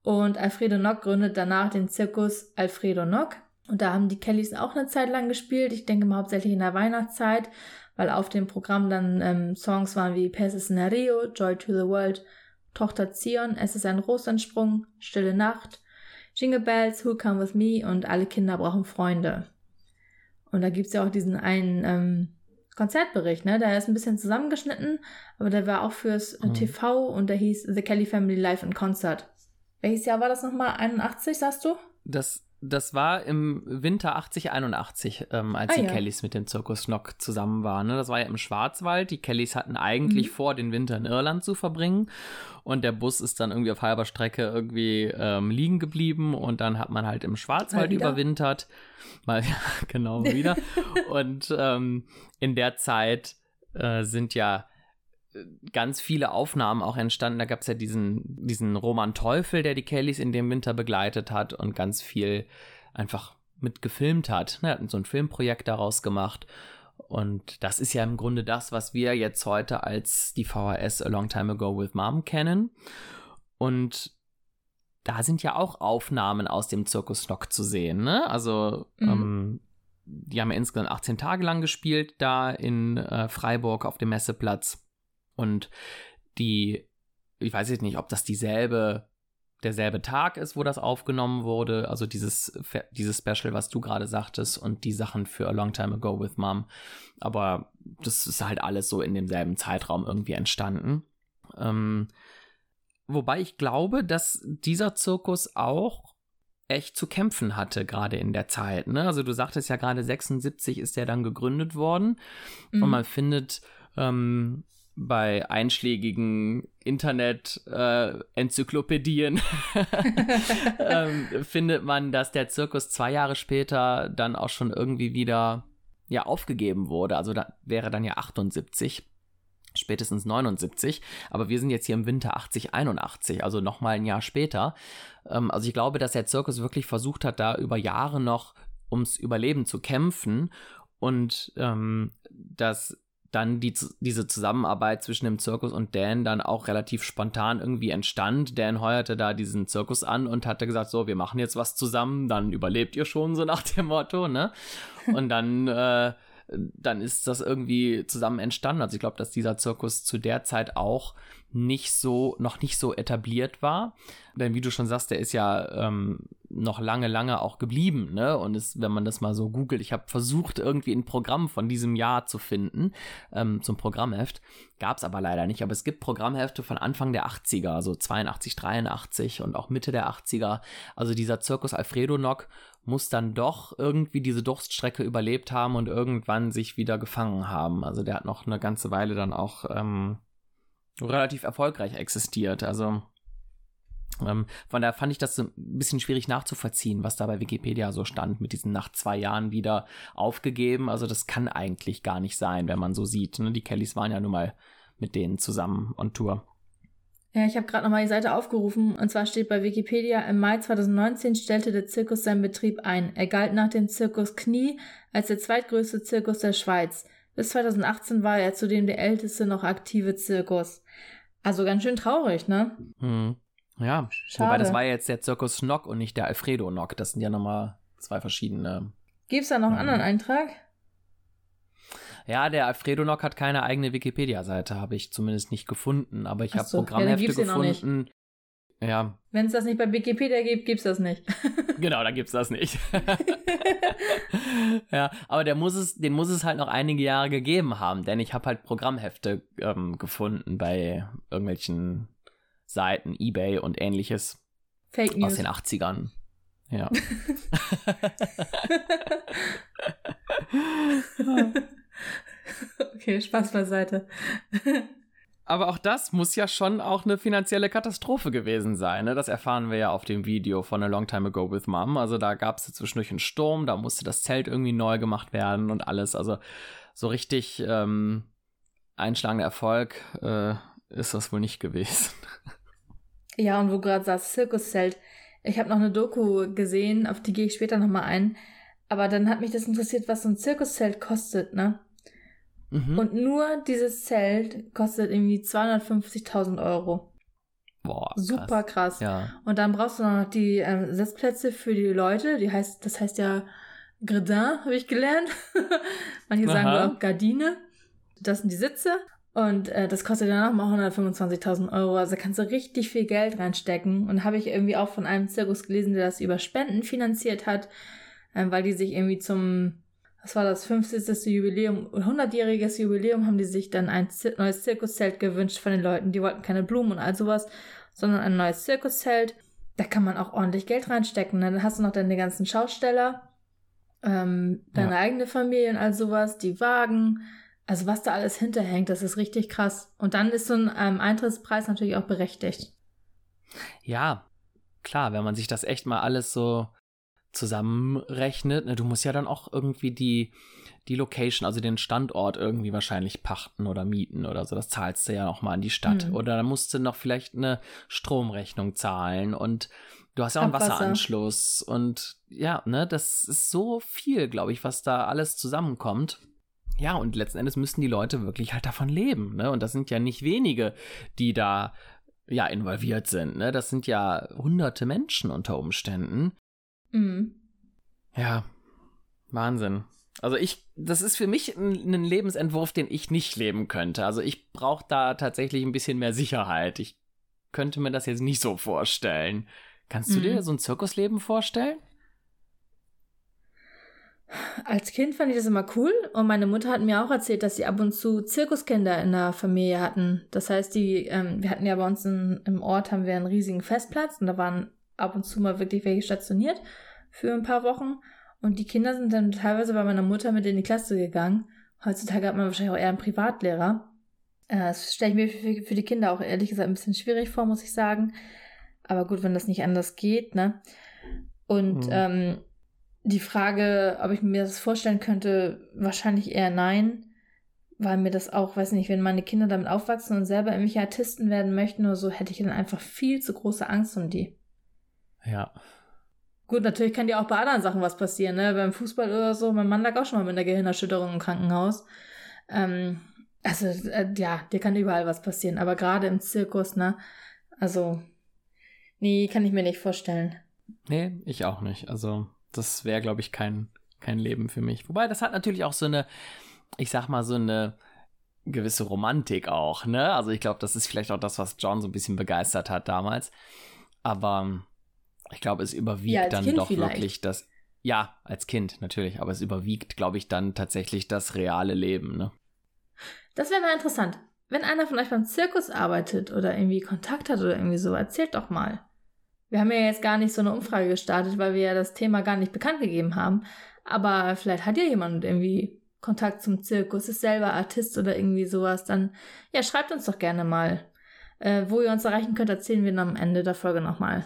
Speaker 2: und Alfredo Nock gründet danach den Zirkus Alfredo Nock. Und da haben die Kellys auch eine Zeit lang gespielt. Ich denke mal hauptsächlich in der Weihnachtszeit, weil auf dem Programm dann ähm, Songs waren wie Peces in Rio, Joy to the World, Tochter Zion, Es ist ein Rosensprung, Stille Nacht, Jingle Bells, Who Come With Me und Alle Kinder brauchen Freunde. Und da gibt's ja auch diesen einen ähm, Konzertbericht, ne? Der ist ein bisschen zusammengeschnitten, aber der war auch fürs mhm. TV und der hieß The Kelly Family Live in Concert. Welches Jahr war das nochmal? 81, sagst du?
Speaker 1: Das Das war im Winter 80, 81, ähm, als ah, die ja. Kellys mit dem Zirkus Snock zusammen waren. Ne? Das war ja im Schwarzwald. Die Kellys hatten eigentlich mhm. vor, den Winter in Irland zu verbringen. Und der Bus ist dann irgendwie auf halber Strecke irgendwie ähm, liegen geblieben. Und dann hat man halt im Schwarzwald überwintert. Mal, [laughs] ja, genau, wieder. [laughs] und ähm, in der Zeit äh, sind ja ganz viele Aufnahmen auch entstanden. Da gab es ja diesen, diesen Roman Teufel, der die Kellys in dem Winter begleitet hat und ganz viel einfach mit gefilmt hat. Er hat so ein Filmprojekt daraus gemacht. Und das ist ja im Grunde das, was wir jetzt heute als die VHS A Long Time Ago with Mom kennen. Und da sind ja auch Aufnahmen aus dem Zirkus Snock zu sehen. Ne? Also, mhm. ähm, die haben ja insgesamt 18 Tage lang gespielt da in äh, Freiburg auf dem Messeplatz. Und die, ich weiß jetzt nicht, ob das dieselbe, derselbe Tag ist, wo das aufgenommen wurde, also dieses, dieses Special, was du gerade sagtest und die Sachen für A Long Time Ago with Mom. Aber das ist halt alles so in demselben Zeitraum irgendwie entstanden. Ähm, wobei ich glaube, dass dieser Zirkus auch echt zu kämpfen hatte, gerade in der Zeit. Ne? Also du sagtest ja gerade, 76 ist der dann gegründet worden mhm. und man findet ähm, bei einschlägigen Internet-Enzyklopädien äh, [laughs] ähm, findet man, dass der Zirkus zwei Jahre später dann auch schon irgendwie wieder ja aufgegeben wurde. Also da wäre dann ja 78 spätestens 79, aber wir sind jetzt hier im Winter 80, 81, also nochmal ein Jahr später. Ähm, also ich glaube, dass der Zirkus wirklich versucht hat, da über Jahre noch ums Überleben zu kämpfen und ähm, dass dann die, diese Zusammenarbeit zwischen dem Zirkus und Dan dann auch relativ spontan irgendwie entstand. Dan heuerte da diesen Zirkus an und hatte gesagt, so, wir machen jetzt was zusammen, dann überlebt ihr schon, so nach dem Motto, ne? Und dann, äh, dann ist das irgendwie zusammen entstanden. Also ich glaube, dass dieser Zirkus zu der Zeit auch nicht so, noch nicht so etabliert war. Denn wie du schon sagst, der ist ja ähm, noch lange, lange auch geblieben, ne? Und ist, wenn man das mal so googelt, ich habe versucht, irgendwie ein Programm von diesem Jahr zu finden, ähm, zum Programmheft. Gab es aber leider nicht. Aber es gibt Programmhefte von Anfang der 80er, also 82, 83 und auch Mitte der 80er. Also dieser Zirkus Alfredo Nock muss dann doch irgendwie diese Durststrecke überlebt haben und irgendwann sich wieder gefangen haben. Also der hat noch eine ganze Weile dann auch ähm, relativ erfolgreich existiert. Also ähm, von daher fand ich das ein bisschen schwierig nachzuvollziehen, was da bei Wikipedia so stand, mit diesen nach zwei Jahren wieder aufgegeben. Also das kann eigentlich gar nicht sein, wenn man so sieht. Ne? Die Kellys waren ja nun mal mit denen zusammen on Tour.
Speaker 2: Ja, ich habe gerade nochmal die Seite aufgerufen und zwar steht bei Wikipedia, im Mai 2019 stellte der Zirkus seinen Betrieb ein. Er galt nach dem Zirkus Knie als der zweitgrößte Zirkus der Schweiz. Bis 2018 war er zudem der älteste noch aktive Zirkus. Also ganz schön traurig, ne?
Speaker 1: Hm. Ja, Schade. wobei das war jetzt der Zirkus Nock und nicht der Alfredo Nock. Das sind ja nochmal zwei verschiedene.
Speaker 2: Gibt es da noch einen ähm, anderen Eintrag?
Speaker 1: Ja, der Alfredo Nock hat keine eigene Wikipedia-Seite, habe ich zumindest nicht gefunden. Aber ich habe so, Programmhefte ja, gefunden. Ja.
Speaker 2: Wenn es das nicht bei Wikipedia gibt, gibt es das nicht. [laughs] [laughs]
Speaker 1: genau, dann gibt es das nicht. [laughs] ja, aber der muss es, den muss es halt noch einige Jahre gegeben haben, denn ich habe halt Programmhefte ähm, gefunden bei irgendwelchen Seiten, eBay und ähnliches.
Speaker 2: Fake News.
Speaker 1: Aus den 80ern. Ja.
Speaker 2: Okay, Spaß beiseite. [laughs]
Speaker 1: Aber auch das muss ja schon auch eine finanzielle Katastrophe gewesen sein. Ne? Das erfahren wir ja auf dem Video von A Long Time Ago with Mom. Also da gab es zwischendurch einen Sturm, da musste das Zelt irgendwie neu gemacht werden und alles. Also so richtig ähm, einschlagender Erfolg äh, ist das wohl nicht gewesen. [laughs]
Speaker 2: Ja, und wo gerade sagst, Zirkuszelt. Ich habe noch eine Doku gesehen, auf die gehe ich später nochmal ein. Aber dann hat mich das interessiert, was so ein Zirkuszelt kostet, ne? Mhm. Und nur dieses Zelt kostet irgendwie 250.000 Euro.
Speaker 1: Boah,
Speaker 2: krass. Super krass. Ja. Und dann brauchst du noch die ähm, Sitzplätze für die Leute. Die heißt, das heißt ja Gredin, habe ich gelernt. [laughs] Manche Aha. sagen auch Gardine. Das sind die Sitze. Und äh, das kostet dann nochmal 125.000 Euro. Also kannst du richtig viel Geld reinstecken. Und habe ich irgendwie auch von einem Zirkus gelesen, der das über Spenden finanziert hat, äh, weil die sich irgendwie zum was war das, 50. Jubiläum, 100-jähriges Jubiläum, haben die sich dann ein neues Zirkuszelt gewünscht von den Leuten. Die wollten keine Blumen und all sowas, sondern ein neues Zirkuszelt. da kann man auch ordentlich Geld reinstecken. Ne? Dann hast du noch deine ganzen Schausteller, ähm, deine ja. eigene Familie und all sowas, die Wagen. Also was da alles hinterhängt, das ist richtig krass. Und dann ist so ein ähm, Eintrittspreis natürlich auch berechtigt.
Speaker 1: Ja, klar, wenn man sich das echt mal alles so zusammenrechnet, ne, du musst ja dann auch irgendwie die, die Location, also den Standort irgendwie wahrscheinlich pachten oder mieten oder so. Das zahlst du ja noch mal an die Stadt. Mhm. Oder dann musst du noch vielleicht eine Stromrechnung zahlen und du hast ja auch einen Abwasser. Wasseranschluss. Und ja, ne, das ist so viel, glaube ich, was da alles zusammenkommt. Ja, und letzten Endes müssen die Leute wirklich halt davon leben, ne? Und das sind ja nicht wenige, die da ja involviert sind, ne? Das sind ja hunderte Menschen unter Umständen. Mhm. Ja, Wahnsinn. Also ich, das ist für mich ein, ein Lebensentwurf, den ich nicht leben könnte. Also ich brauche da tatsächlich ein bisschen mehr Sicherheit. Ich könnte mir das jetzt nicht so vorstellen. Kannst du mhm. dir so ein Zirkusleben vorstellen?
Speaker 2: Als Kind fand ich das immer cool und meine Mutter hat mir auch erzählt, dass sie ab und zu Zirkuskinder in der Familie hatten. Das heißt, die, ähm, wir hatten ja bei uns in, im Ort haben wir einen riesigen Festplatz und da waren ab und zu mal wirklich welche stationiert für ein paar Wochen. Und die Kinder sind dann teilweise bei meiner Mutter mit in die Klasse gegangen. Heutzutage hat man wahrscheinlich auch eher einen Privatlehrer. Äh, das stelle ich mir für, für die Kinder auch ehrlich gesagt ein bisschen schwierig vor, muss ich sagen. Aber gut, wenn das nicht anders geht, ne? Und mhm. ähm, die Frage, ob ich mir das vorstellen könnte, wahrscheinlich eher nein, weil mir das auch, weiß nicht, wenn meine Kinder damit aufwachsen und selber irgendwelche Artisten werden möchten oder so, hätte ich dann einfach viel zu große Angst um die.
Speaker 1: Ja.
Speaker 2: Gut, natürlich kann dir auch bei anderen Sachen was passieren, ne? Beim Fußball oder so. Mein Mann lag auch schon mal mit einer Gehirnerschütterung im Krankenhaus. Ähm, also, äh, ja, dir kann überall was passieren. Aber gerade im Zirkus, ne? Also, nee, kann ich mir nicht vorstellen.
Speaker 1: Nee, ich auch nicht. Also, das wäre, glaube ich, kein, kein Leben für mich. Wobei, das hat natürlich auch so eine, ich sag mal, so eine gewisse Romantik auch, ne? Also ich glaube, das ist vielleicht auch das, was John so ein bisschen begeistert hat damals. Aber ich glaube, es überwiegt ja, dann kind doch vielleicht. wirklich das. Ja, als Kind natürlich, aber es überwiegt, glaube ich, dann tatsächlich das reale Leben, ne?
Speaker 2: Das wäre mal interessant. Wenn einer von euch beim Zirkus arbeitet oder irgendwie Kontakt hat oder irgendwie so, erzählt doch mal. Wir haben ja jetzt gar nicht so eine Umfrage gestartet, weil wir ja das Thema gar nicht bekannt gegeben haben. Aber vielleicht hat ja jemand irgendwie Kontakt zum Zirkus, ist selber Artist oder irgendwie sowas. Dann, ja, schreibt uns doch gerne mal. Äh, wo ihr uns erreichen könnt, erzählen wir dann am Ende der Folge nochmal.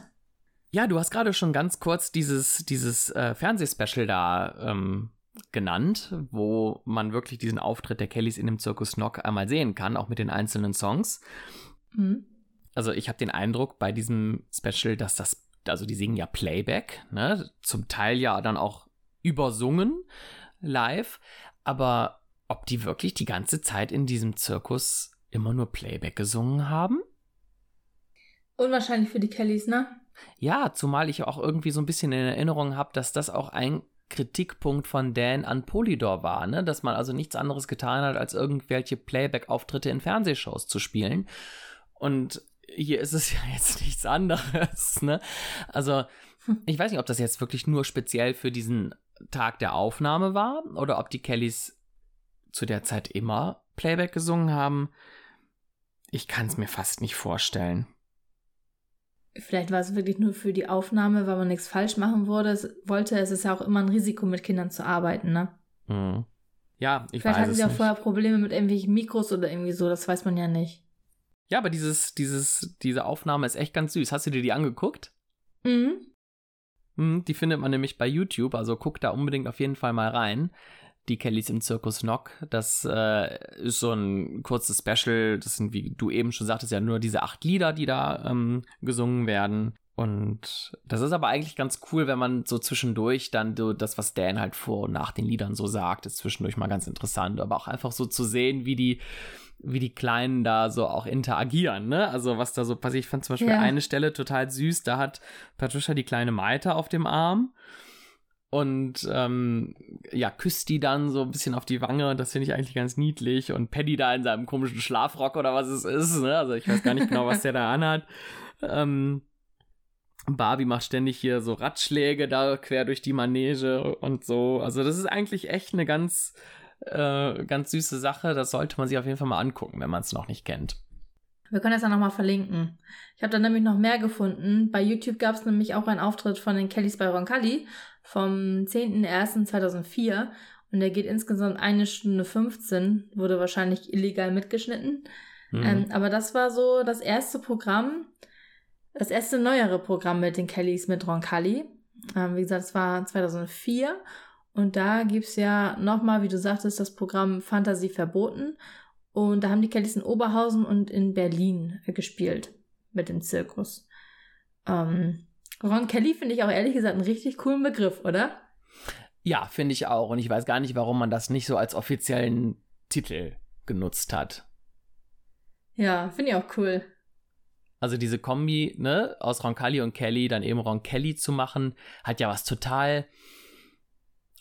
Speaker 1: Ja, du hast gerade schon ganz kurz dieses, dieses äh, Fernsehspecial da ähm, genannt, wo man wirklich diesen Auftritt der Kellys in dem Zirkus Nock einmal sehen kann, auch mit den einzelnen Songs. Mhm also ich habe den Eindruck bei diesem Special, dass das, also die singen ja Playback, ne? Zum Teil ja dann auch übersungen live, aber ob die wirklich die ganze Zeit in diesem Zirkus immer nur Playback gesungen haben?
Speaker 2: Unwahrscheinlich für die Kellys, ne?
Speaker 1: Ja, zumal ich auch irgendwie so ein bisschen in Erinnerung habe, dass das auch ein Kritikpunkt von Dan an Polydor war, ne? dass man also nichts anderes getan hat, als irgendwelche Playback-Auftritte in Fernsehshows zu spielen. Und hier ist es [laughs] ja jetzt nichts anderes, ne? Also, ich weiß nicht, ob das jetzt wirklich nur speziell für diesen Tag der Aufnahme war oder ob die Kellys zu der Zeit immer Playback gesungen haben. Ich kann es mir fast nicht vorstellen.
Speaker 2: Vielleicht war es wirklich nur für die Aufnahme, weil man nichts falsch machen wollte. wollte. Es ist ja auch immer ein Risiko, mit Kindern zu arbeiten, ne?
Speaker 1: Mhm. Ja,
Speaker 2: ich Vielleicht weiß nicht. Hatten sie auch vorher Probleme mit irgendwelchen Mikros oder irgendwie so, das weiß man ja nicht.
Speaker 1: Ja, aber dieses, dieses, diese Aufnahme ist echt ganz süß. Hast du dir die angeguckt? Mhm. mhm. Die findet man nämlich bei YouTube, also guck da unbedingt auf jeden Fall mal rein. Die Kellys im Zirkus Knock. Das äh, ist so ein kurzes Special. Das sind, wie du eben schon sagtest, ja nur diese acht Lieder, die da ähm, gesungen werden. Und das ist aber eigentlich ganz cool, wenn man so zwischendurch dann so das, was Dan halt vor und nach den Liedern so sagt, ist zwischendurch mal ganz interessant. Aber auch einfach so zu sehen, wie die wie die Kleinen da so auch interagieren, ne? Also was da so passiert. Ich fand zum Beispiel ja. eine Stelle total süß, da hat Patricia die kleine Maite auf dem Arm und ähm, ja, küsst die dann so ein bisschen auf die Wange. Das finde ich eigentlich ganz niedlich. Und Paddy da in seinem komischen Schlafrock oder was es ist, ne? Also ich weiß gar nicht genau, was der da anhat. Ähm, Barbie macht ständig hier so Ratschläge da quer durch die Manege und so. Also das ist eigentlich echt eine ganz äh, ganz süße Sache. Das sollte man sich auf jeden Fall mal angucken, wenn man es noch nicht kennt.
Speaker 2: Wir können das ja nochmal verlinken. Ich habe da nämlich noch mehr gefunden. Bei YouTube gab es nämlich auch einen Auftritt von den Kellys bei Roncalli vom 10.01.2004 und der geht insgesamt eine Stunde 15, wurde wahrscheinlich illegal mitgeschnitten. Mhm. Ähm, aber das war so das erste Programm, das erste neuere Programm mit den Kellys mit Roncalli. Ähm, wie gesagt, es war 2004 und da gibt's ja nochmal, wie du sagtest, das Programm Fantasie verboten. Und da haben die Kellys in Oberhausen und in Berlin äh, gespielt mit dem Zirkus. Ähm, Ron Kelly finde ich auch ehrlich gesagt einen richtig coolen Begriff, oder?
Speaker 1: Ja, finde ich auch. Und ich weiß gar nicht, warum man das nicht so als offiziellen Titel genutzt hat.
Speaker 2: Ja, finde ich auch cool.
Speaker 1: Also diese Kombi, ne, aus Ron Kelly und Kelly, dann eben Ron Kelly zu machen, hat ja was total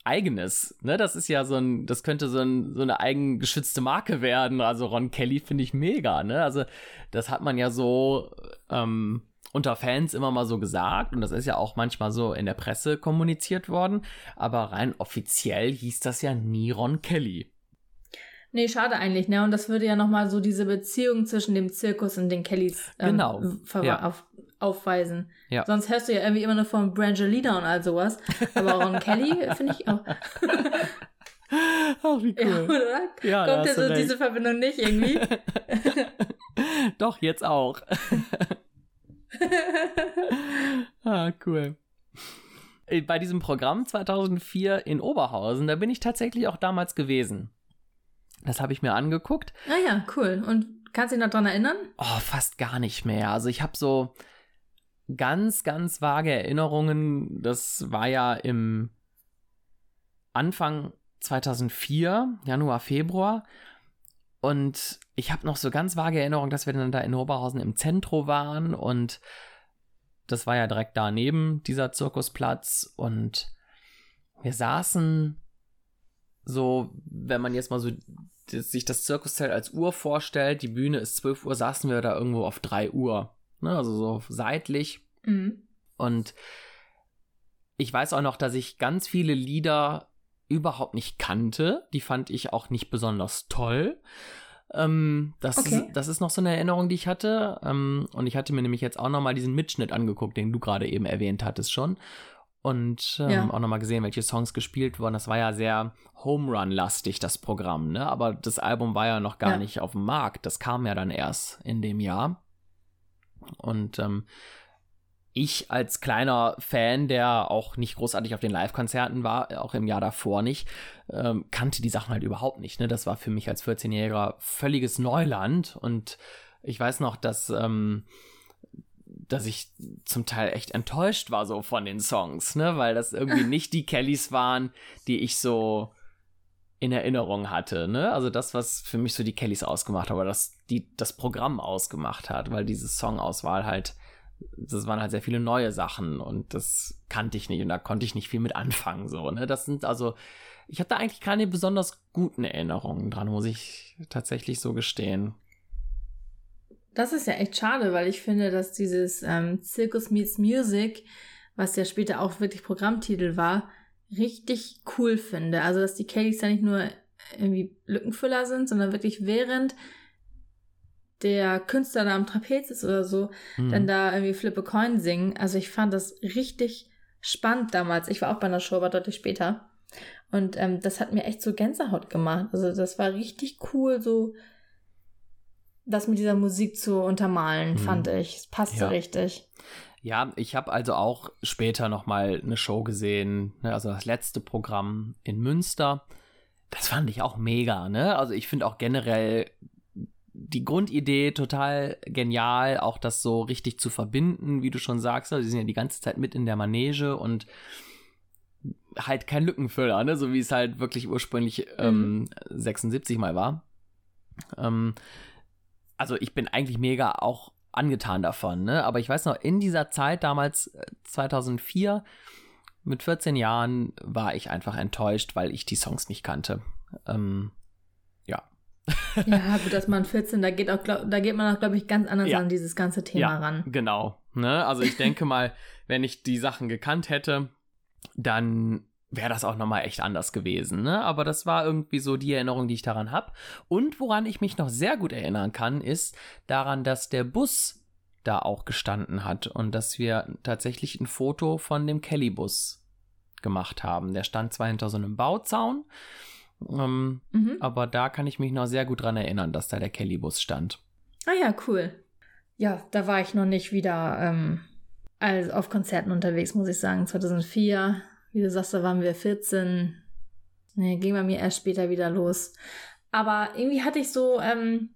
Speaker 1: eigenes. Ne? Das ist ja so ein, das könnte so, ein, so eine eigengeschützte Marke werden. Also Ron Kelly finde ich mega. Ne? Also das hat man ja so ähm, unter Fans immer mal so gesagt und das ist ja auch manchmal so in der Presse kommuniziert worden. Aber rein offiziell hieß das ja nie Ron Kelly.
Speaker 2: Nee, schade eigentlich, ne? Und das würde ja nochmal so diese Beziehung zwischen dem Zirkus und den Kellys
Speaker 1: ähm, genau.
Speaker 2: ja. auf, aufweisen. Ja. Sonst hörst du ja irgendwie immer nur von Brangelina und all sowas. Aber Ron Kelly [laughs] finde ich auch.
Speaker 1: Ach, wie cool. Ja, oder?
Speaker 2: Ja, Kommt dir so recht. diese Verbindung nicht irgendwie? [laughs]
Speaker 1: Doch, jetzt auch. [laughs] ah, cool. Äh, bei diesem Programm 2004 in Oberhausen, da bin ich tatsächlich auch damals gewesen. Das habe ich mir angeguckt.
Speaker 2: Ah ja, cool. Und kannst du dich noch dran erinnern?
Speaker 1: Oh, fast gar nicht mehr. Also ich habe so, ganz, ganz vage Erinnerungen. Das war ja im Anfang 2004, Januar, Februar. Und ich habe noch so ganz vage Erinnerungen, dass wir dann da in Oberhausen im Zentrum waren und das war ja direkt daneben dieser Zirkusplatz und wir saßen so, wenn man jetzt mal so sich das Zirkuszelt als Uhr vorstellt, die Bühne ist 12 Uhr, saßen wir da irgendwo auf 3 Uhr ne? also so seitlich. Mhm. Und ich weiß auch noch, dass ich ganz viele Lieder überhaupt nicht kannte. Die fand ich auch nicht besonders toll. Ähm, das, okay. ist, das ist noch so eine Erinnerung, die ich hatte. Ähm, und ich hatte mir nämlich jetzt auch noch mal diesen Mitschnitt angeguckt, den du gerade eben erwähnt hattest schon. Und ähm, ja. auch noch mal gesehen, welche Songs gespielt wurden. Das war ja sehr Home Run-lastig, das Programm. Ne? Aber das Album war ja noch gar ja. nicht auf dem Markt. Das kam ja dann erst in dem Jahr. Und ähm, ich als kleiner Fan, der auch nicht großartig auf den Live-Konzerten war, auch im Jahr davor nicht, ähm, kannte die Sachen halt überhaupt nicht. Ne? Das war für mich als 14-Jähriger völliges Neuland. Und ich weiß noch, dass, ähm, dass ich zum Teil echt enttäuscht war so von den Songs, ne? weil das irgendwie [laughs] nicht die Kellys waren, die ich so in Erinnerung hatte, ne? Also das, was für mich so die Kellys ausgemacht hat, aber das, die das Programm ausgemacht hat, weil diese Songauswahl halt, das waren halt sehr viele neue Sachen und das kannte ich nicht und da konnte ich nicht viel mit anfangen, so, ne? Das sind also, ich habe da eigentlich keine besonders guten Erinnerungen dran, muss ich tatsächlich so gestehen.
Speaker 2: Das ist ja echt schade, weil ich finde, dass dieses ähm, Circus Meets Music, was ja später auch wirklich Programmtitel war, richtig cool finde. Also, dass die Kellys ja nicht nur irgendwie Lückenfüller sind, sondern wirklich während der Künstler da am Trapez ist oder so, mhm. dann da irgendwie Flippe Coin singen. Also ich fand das richtig spannend damals. Ich war auch bei einer Show, aber deutlich später. Und ähm, das hat mir echt so Gänsehaut gemacht. Also das war richtig cool, so das mit dieser Musik zu untermalen, mhm. fand ich. Es passte ja. richtig.
Speaker 1: Ja, ich habe also auch später noch mal eine Show gesehen, ne, also das letzte Programm in Münster. Das fand ich auch mega, ne? Also ich finde auch generell die Grundidee total genial, auch das so richtig zu verbinden, wie du schon sagst. Also, sie sind ja die ganze Zeit mit in der Manege und halt kein Lückenfüller, ne? So wie es halt wirklich ursprünglich ähm, 76 mal war. Ähm, also ich bin eigentlich mega auch angetan davon, ne? Aber ich weiß noch, in dieser Zeit damals, 2004, äh, mit 14 Jahren, war ich einfach enttäuscht, weil ich die Songs nicht kannte. Ähm, ja.
Speaker 2: ja, gut, dass man 14, da geht auch, glaub, da geht man auch, glaube ich, ganz anders ja. an dieses ganze Thema ja, ran.
Speaker 1: Genau. Ne? Also ich denke mal, wenn ich die Sachen gekannt hätte, dann wäre das auch nochmal echt anders gewesen. Ne? Aber das war irgendwie so die Erinnerung, die ich daran habe. Und woran ich mich noch sehr gut erinnern kann, ist daran, dass der Bus da auch gestanden hat und dass wir tatsächlich ein Foto von dem Kelly-Bus gemacht haben. Der stand zwar hinter so einem Bauzaun, ähm, mhm. aber da kann ich mich noch sehr gut dran erinnern, dass da der Kelly-Bus stand.
Speaker 2: Ah ja, cool. Ja, da war ich noch nicht wieder ähm, also auf Konzerten unterwegs, muss ich sagen. 2004 wie du sagst, da waren wir 14. Nee, ging bei mir erst später wieder los. Aber irgendwie hatte ich so ähm,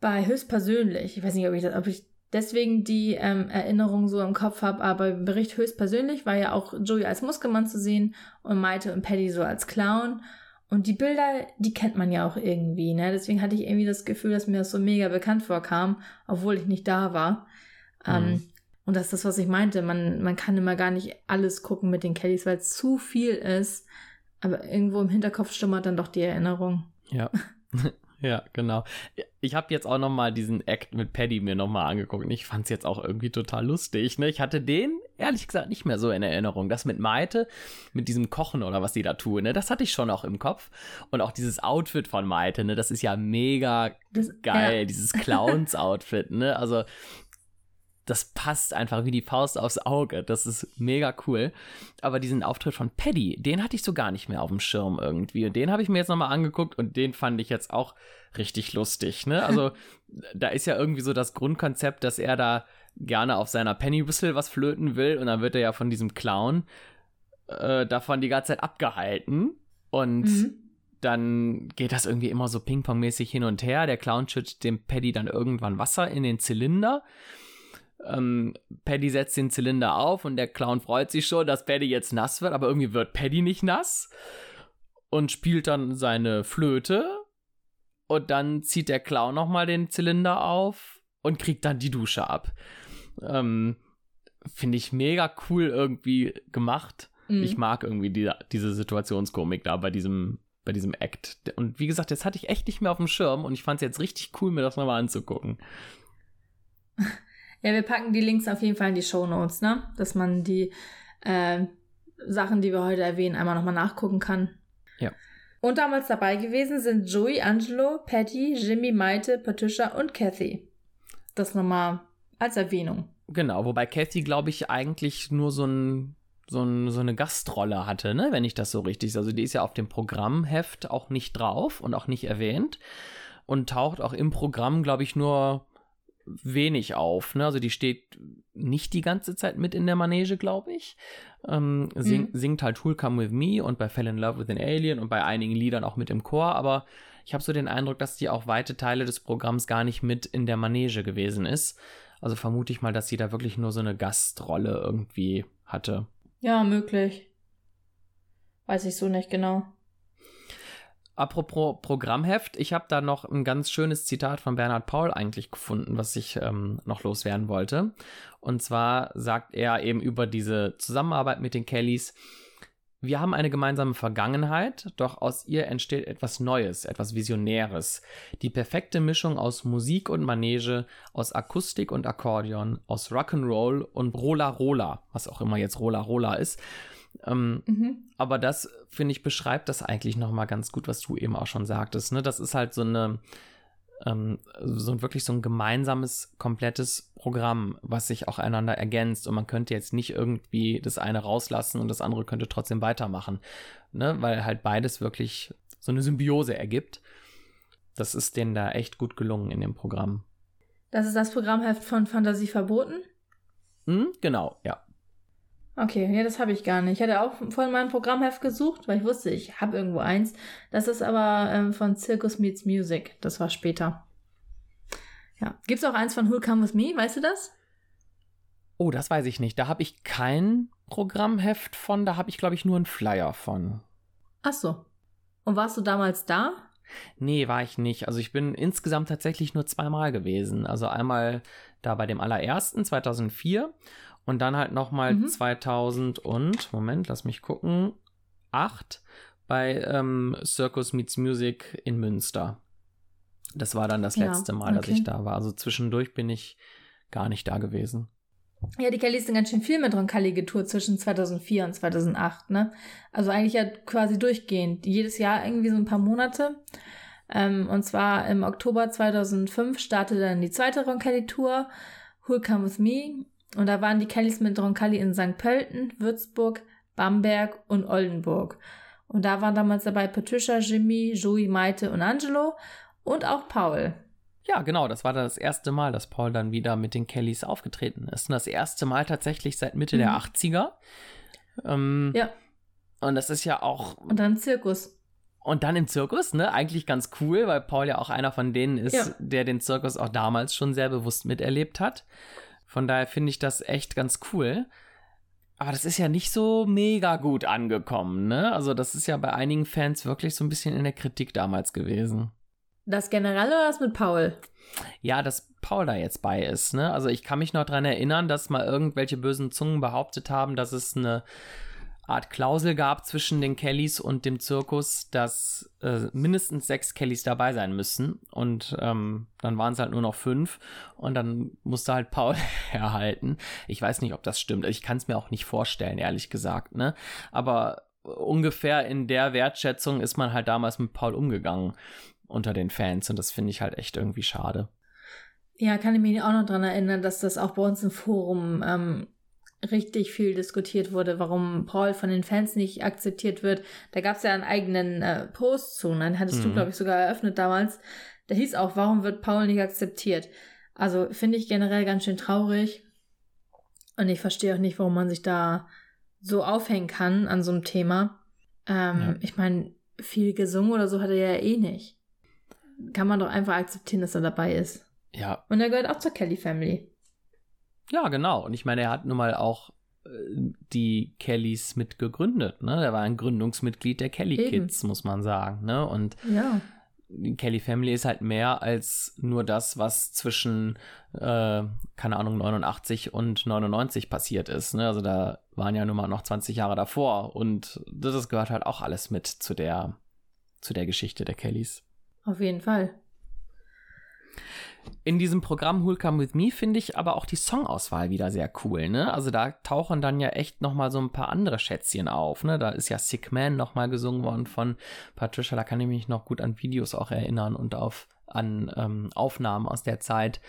Speaker 2: bei höchstpersönlich, ich weiß nicht, ob ich, das, ob ich deswegen die ähm, Erinnerung so im Kopf habe, aber im Bericht höchstpersönlich war ja auch Joey als Muskelmann zu sehen und Maite und Paddy so als Clown. Und die Bilder, die kennt man ja auch irgendwie, ne? Deswegen hatte ich irgendwie das Gefühl, dass mir das so mega bekannt vorkam, obwohl ich nicht da war. Ähm, mhm. Ähm, und das ist das, was ich meinte. Man, man kann immer gar nicht alles gucken mit den Kellys, weil es zu viel ist. Aber irgendwo im Hinterkopf stummert dann doch die Erinnerung.
Speaker 1: Ja. [laughs] ja, genau. Ich habe jetzt auch noch mal diesen Act mit Paddy mir noch mal angeguckt und ich fand es jetzt auch irgendwie total lustig. Ne? Ich hatte den, ehrlich gesagt, nicht mehr so in Erinnerung. Das mit Maite, mit diesem Kochen oder was die da tun, ne? das hatte ich schon auch im Kopf. Und auch dieses Outfit von Maite, ne? das ist ja mega das, geil, ja. dieses [laughs] Clowns-Outfit. Ne? Also das passt einfach wie die Faust aufs Auge. Das ist mega cool. Aber diesen Auftritt von Paddy, den hatte ich so gar nicht mehr auf dem Schirm irgendwie. Und den habe ich mir jetzt nochmal angeguckt und den fand ich jetzt auch richtig lustig. Ne? Also [laughs] da ist ja irgendwie so das Grundkonzept, dass er da gerne auf seiner Penny Whistle was flöten will und dann wird er ja von diesem Clown äh, davon die ganze Zeit abgehalten. Und mhm. dann geht das irgendwie immer so Ping-Pong-mäßig hin und her. Der Clown schüttet dem Paddy dann irgendwann Wasser in den Zylinder. Ähm, Paddy setzt den Zylinder auf und der Clown freut sich schon, dass Paddy jetzt nass wird, aber irgendwie wird Paddy nicht nass und spielt dann seine Flöte und dann zieht der Clown nochmal den Zylinder auf und kriegt dann die Dusche ab. Ähm, Finde ich mega cool irgendwie gemacht. Mhm. Ich mag irgendwie die, diese Situationskomik da bei diesem, bei diesem Act. Und wie gesagt, das hatte ich echt nicht mehr auf dem Schirm und ich fand es jetzt richtig cool, mir das nochmal anzugucken. [laughs]
Speaker 2: Ja, wir packen die Links auf jeden Fall in die Show Notes, ne? Dass man die äh, Sachen, die wir heute erwähnen, einmal nochmal nachgucken kann.
Speaker 1: Ja.
Speaker 2: Und damals dabei gewesen sind Joey, Angelo, Patty, Jimmy, Maite, Patricia und Kathy. Das nochmal als Erwähnung.
Speaker 1: Genau, wobei Kathy, glaube ich, eigentlich nur so, ein, so, ein, so eine Gastrolle hatte, ne? wenn ich das so richtig. Also die ist ja auf dem Programmheft auch nicht drauf und auch nicht erwähnt und taucht auch im Programm, glaube ich, nur wenig auf. Ne? Also die steht nicht die ganze Zeit mit in der Manege, glaube ich. Ähm, sing, mhm. Singt halt Who'll Come With Me und bei Fell in Love with an Alien und bei einigen Liedern auch mit im Chor, aber ich habe so den Eindruck, dass die auch weite Teile des Programms gar nicht mit in der Manege gewesen ist. Also vermute ich mal, dass sie da wirklich nur so eine Gastrolle irgendwie hatte.
Speaker 2: Ja, möglich. Weiß ich so nicht genau.
Speaker 1: Apropos Programmheft, ich habe da noch ein ganz schönes Zitat von Bernhard Paul eigentlich gefunden, was ich ähm, noch loswerden wollte. Und zwar sagt er eben über diese Zusammenarbeit mit den Kellys, wir haben eine gemeinsame Vergangenheit, doch aus ihr entsteht etwas Neues, etwas Visionäres. Die perfekte Mischung aus Musik und Manege, aus Akustik und Akkordeon, aus Rock'n'Roll und Rola Rola, was auch immer jetzt Rola Rola ist. Ähm, mhm. Aber das, finde ich, beschreibt das eigentlich nochmal ganz gut, was du eben auch schon sagtest. Ne? Das ist halt so eine, ähm, so wirklich so ein gemeinsames, komplettes Programm, was sich auch einander ergänzt. Und man könnte jetzt nicht irgendwie das eine rauslassen und das andere könnte trotzdem weitermachen. Ne? Weil halt beides wirklich so eine Symbiose ergibt. Das ist denen da echt gut gelungen in dem Programm.
Speaker 2: Das ist das Programmheft von Fantasie verboten?
Speaker 1: Hm, genau, ja.
Speaker 2: Okay, ja, das habe ich gar nicht. Ich hatte auch vorhin mein Programmheft gesucht, weil ich wusste, ich habe irgendwo eins. Das ist aber ähm, von Circus Meets Music. Das war später. Ja. Gibt es auch eins von Who Come With Me? Weißt du das?
Speaker 1: Oh, das weiß ich nicht. Da habe ich kein Programmheft von. Da habe ich, glaube ich, nur einen Flyer von.
Speaker 2: Ach so. Und warst du damals da?
Speaker 1: Nee, war ich nicht. Also ich bin insgesamt tatsächlich nur zweimal gewesen. Also einmal da bei dem allerersten 2004 und dann halt nochmal mhm. 2000 und, Moment, lass mich gucken, 8 bei ähm, Circus Meets Music in Münster. Das war dann das letzte ja, Mal, okay. dass ich da war. Also zwischendurch bin ich gar nicht da gewesen.
Speaker 2: Ja, die Kellys sind ganz schön viel mit Roncalli getourt zwischen 2004 und 2008, ne? Also eigentlich ja quasi durchgehend. Jedes Jahr irgendwie so ein paar Monate. Ähm, und zwar im Oktober 2005 startete dann die zweite Roncalli-Tour, Who'll Come With Me. Und da waren die Kellys mit Roncalli in St. Pölten, Würzburg, Bamberg und Oldenburg. Und da waren damals dabei Patricia, Jimmy, Joey, Maite und Angelo und auch Paul.
Speaker 1: Ja, genau, das war das erste Mal, dass Paul dann wieder mit den Kellys aufgetreten ist. Und das erste Mal tatsächlich seit Mitte mhm. der 80er. Ähm, ja. Und das ist ja auch.
Speaker 2: Und dann Zirkus.
Speaker 1: Und dann im Zirkus, ne? Eigentlich ganz cool, weil Paul ja auch einer von denen ist, ja. der den Zirkus auch damals schon sehr bewusst miterlebt hat. Von daher finde ich das echt ganz cool. Aber das ist ja nicht so mega gut angekommen, ne? Also, das ist ja bei einigen Fans wirklich so ein bisschen in der Kritik damals gewesen.
Speaker 2: Das generell oder das mit Paul?
Speaker 1: Ja, dass Paul da jetzt bei ist, ne? Also, ich kann mich noch dran erinnern, dass mal irgendwelche bösen Zungen behauptet haben, dass es eine Art Klausel gab zwischen den Kellys und dem Zirkus, dass äh, mindestens sechs Kellys dabei sein müssen. Und ähm, dann waren es halt nur noch fünf. Und dann musste halt Paul [laughs] herhalten. Ich weiß nicht, ob das stimmt. Ich kann es mir auch nicht vorstellen, ehrlich gesagt. Ne? Aber ungefähr in der Wertschätzung ist man halt damals mit Paul umgegangen unter den Fans. Und das finde ich halt echt irgendwie schade.
Speaker 2: Ja, kann ich mich auch noch dran erinnern, dass das auch bei uns im Forum ähm, richtig viel diskutiert wurde, warum Paul von den Fans nicht akzeptiert wird. Da gab es ja einen eigenen äh, Post zu, und dann hattest mhm. du, glaube ich, sogar eröffnet damals. Da hieß auch, warum wird Paul nicht akzeptiert? Also finde ich generell ganz schön traurig. Und ich verstehe auch nicht, warum man sich da so aufhängen kann an so einem Thema. Ähm, ja. Ich meine, viel gesungen oder so hat er ja eh nicht. Kann man doch einfach akzeptieren, dass er dabei ist.
Speaker 1: Ja.
Speaker 2: Und er gehört auch zur Kelly Family.
Speaker 1: Ja, genau. Und ich meine, er hat nun mal auch äh, die Kellys mitgegründet. Ne? Er war ein Gründungsmitglied der Kelly Eben. Kids, muss man sagen. Ne? Und
Speaker 2: ja.
Speaker 1: die Kelly Family ist halt mehr als nur das, was zwischen, äh, keine Ahnung, 89 und 99 passiert ist. Ne? Also da waren ja nun mal noch 20 Jahre davor. Und das gehört halt auch alles mit zu der, zu der Geschichte der Kellys.
Speaker 2: Auf jeden Fall.
Speaker 1: In diesem Programm Who'll Come With Me finde ich aber auch die Songauswahl wieder sehr cool, ne? Also da tauchen dann ja echt nochmal so ein paar andere Schätzchen auf, ne? Da ist ja Sick Man nochmal gesungen worden von Patricia, da kann ich mich noch gut an Videos auch erinnern und auf, an ähm, Aufnahmen aus der Zeit,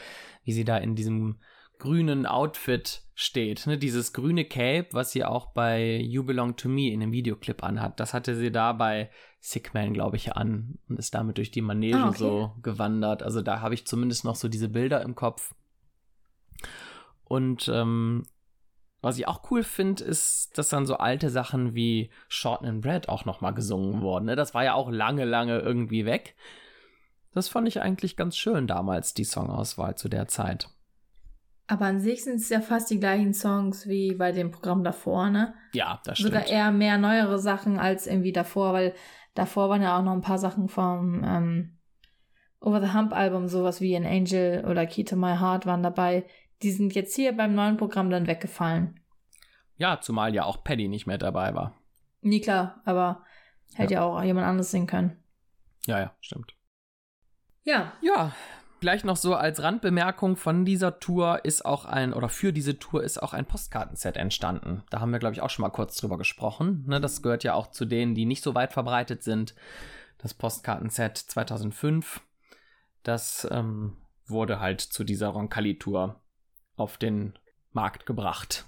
Speaker 1: wie sie da in diesem grünen Outfit steht. Ne? Dieses grüne Cape, was sie auch bei You Belong to Me in dem Videoclip anhat, das hatte sie da bei Sickman, glaube ich, an und ist damit durch die Manege ah, okay. so gewandert. Also da habe ich zumindest noch so diese Bilder im Kopf. Und ähm, was ich auch cool finde, ist, dass dann so alte Sachen wie Shorten and Bread auch noch mal gesungen wurden. Ne? Das war ja auch lange, lange irgendwie weg. Das fand ich eigentlich ganz schön damals, die Songauswahl zu der Zeit.
Speaker 2: Aber an sich sind es ja fast die gleichen Songs wie bei dem Programm davor, ne?
Speaker 1: Ja, das stimmt.
Speaker 2: Sogar eher mehr neuere Sachen als irgendwie davor, weil davor waren ja auch noch ein paar Sachen vom ähm, Over the Hump Album, sowas wie An Angel oder Key to My Heart waren dabei. Die sind jetzt hier beim neuen Programm dann weggefallen.
Speaker 1: Ja, zumal ja auch Paddy nicht mehr dabei war.
Speaker 2: Nie klar, aber hätte ja. ja auch jemand anderes singen können.
Speaker 1: Ja, ja, stimmt.
Speaker 2: Ja.
Speaker 1: Ja, Gleich noch so als Randbemerkung von dieser Tour ist auch ein, oder für diese Tour ist auch ein Postkartenset entstanden. Da haben wir, glaube ich, auch schon mal kurz drüber gesprochen. Ne, das gehört ja auch zu denen, die nicht so weit verbreitet sind. Das Postkartenset 2005. Das ähm, wurde halt zu dieser Roncalli-Tour auf den Markt gebracht.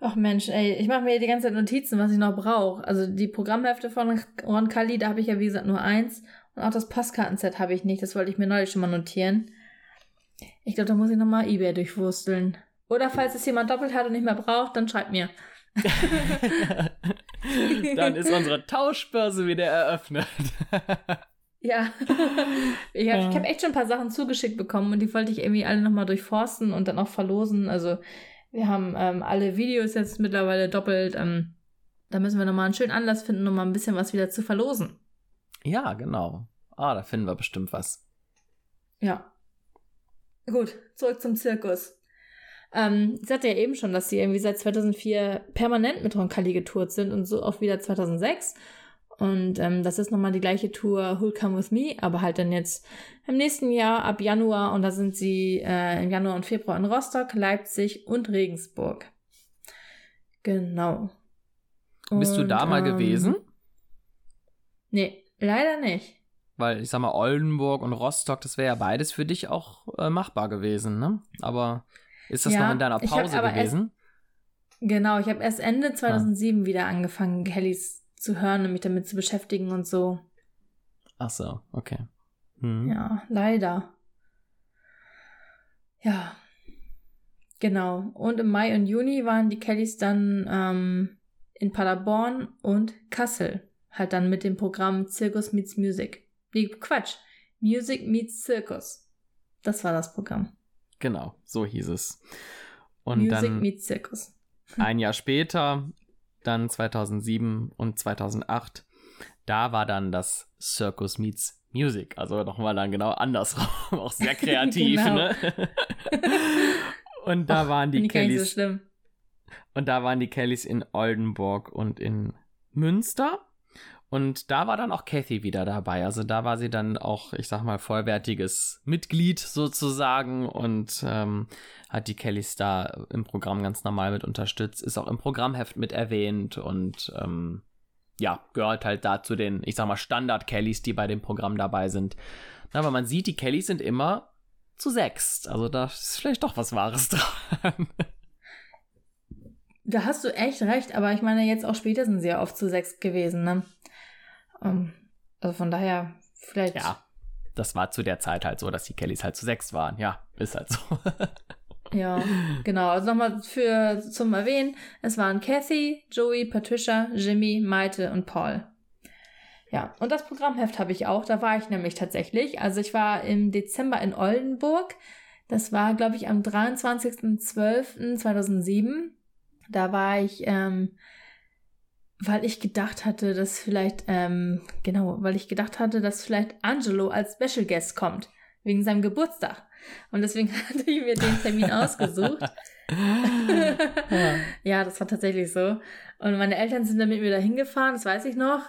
Speaker 2: Ach Mensch, ey, ich mache mir die ganze Zeit Notizen, was ich noch brauche. Also die Programmhefte von Roncalli, da habe ich ja wie gesagt nur eins. Und auch das Postkartenset habe ich nicht. Das wollte ich mir neulich schon mal notieren. Ich glaube, da muss ich nochmal Ebay durchwursteln. Oder falls es jemand doppelt hat und nicht mehr braucht, dann schreibt mir. [laughs]
Speaker 1: dann ist unsere Tauschbörse wieder eröffnet. [laughs]
Speaker 2: ja. ich habe hab echt schon ein paar Sachen zugeschickt bekommen und die wollte ich irgendwie alle nochmal durchforsten und dann auch verlosen. Also wir haben ähm, alle Videos jetzt mittlerweile doppelt. Ähm, da müssen wir nochmal einen schönen Anlass finden, um mal ein bisschen was wieder zu verlosen.
Speaker 1: Ja, genau. Ah, da finden wir bestimmt was.
Speaker 2: Ja. Gut, zurück zum Zirkus. Ähm, sie hatte ja eben schon, dass sie irgendwie seit 2004 permanent mit Roncalli getourt sind und so auch wieder 2006. Und ähm, das ist nochmal die gleiche Tour Who'll Come With Me, aber halt dann jetzt im nächsten Jahr ab Januar. Und da sind sie äh, im Januar und Februar in Rostock, Leipzig und Regensburg. Genau.
Speaker 1: Und, Bist du da mal ähm, gewesen?
Speaker 2: Nee, leider nicht.
Speaker 1: Weil ich sag mal, Oldenburg und Rostock, das wäre ja beides für dich auch äh, machbar gewesen, ne? Aber ist das ja, noch in deiner Pause gewesen?
Speaker 2: Erst, genau, ich habe erst Ende 2007 ah. wieder angefangen, Kellys zu hören und mich damit zu beschäftigen und so.
Speaker 1: Ach so, okay.
Speaker 2: Hm. Ja, leider. Ja, genau. Und im Mai und Juni waren die Kellys dann ähm, in Paderborn und Kassel. Halt dann mit dem Programm Circus Meets Music. Nee, Quatsch. Music Meets Circus. Das war das Programm.
Speaker 1: Genau, so hieß es. Und
Speaker 2: Music
Speaker 1: dann
Speaker 2: Meets Circus. [laughs]
Speaker 1: ein Jahr später, dann 2007 und 2008, da war dann das Circus Meets Music. Also nochmal dann genau andersrum. [laughs] Auch sehr kreativ, genau. ne? [laughs] und da Och, waren die Kellys. So und da waren die Kellys in Oldenburg und in Münster. Und da war dann auch Kathy wieder dabei. Also da war sie dann auch, ich sag mal, vollwertiges Mitglied sozusagen und ähm, hat die Kellys da im Programm ganz normal mit unterstützt, ist auch im Programmheft mit erwähnt und ähm, ja, gehört halt da zu den, ich sag mal, Standard-Kellys, die bei dem Programm dabei sind. Aber man sieht, die Kellys sind immer zu sechst. Also da ist vielleicht doch was Wahres [laughs] dran.
Speaker 2: Da hast du echt recht, aber ich meine, jetzt auch später sind sie ja oft zu sechs gewesen, ne? Ähm, also von daher, vielleicht.
Speaker 1: Ja, das war zu der Zeit halt so, dass die Kellys halt zu sechs waren. Ja, ist halt so. [laughs]
Speaker 2: ja, genau. Also nochmal für zum Erwähnen: Es waren Kathy, Joey, Patricia, Jimmy, Maite und Paul. Ja, und das Programmheft habe ich auch. Da war ich nämlich tatsächlich. Also ich war im Dezember in Oldenburg. Das war, glaube ich, am 23.12.2007. Da war ich ähm, weil ich gedacht hatte, dass vielleicht, ähm, genau, weil ich gedacht hatte, dass vielleicht Angelo als Special Guest kommt, wegen seinem Geburtstag. Und deswegen [laughs] hatte ich mir den Termin ausgesucht. [laughs] ja. [laughs] ja, das war tatsächlich so. Und meine Eltern sind dann mit mir da hingefahren, das weiß ich noch.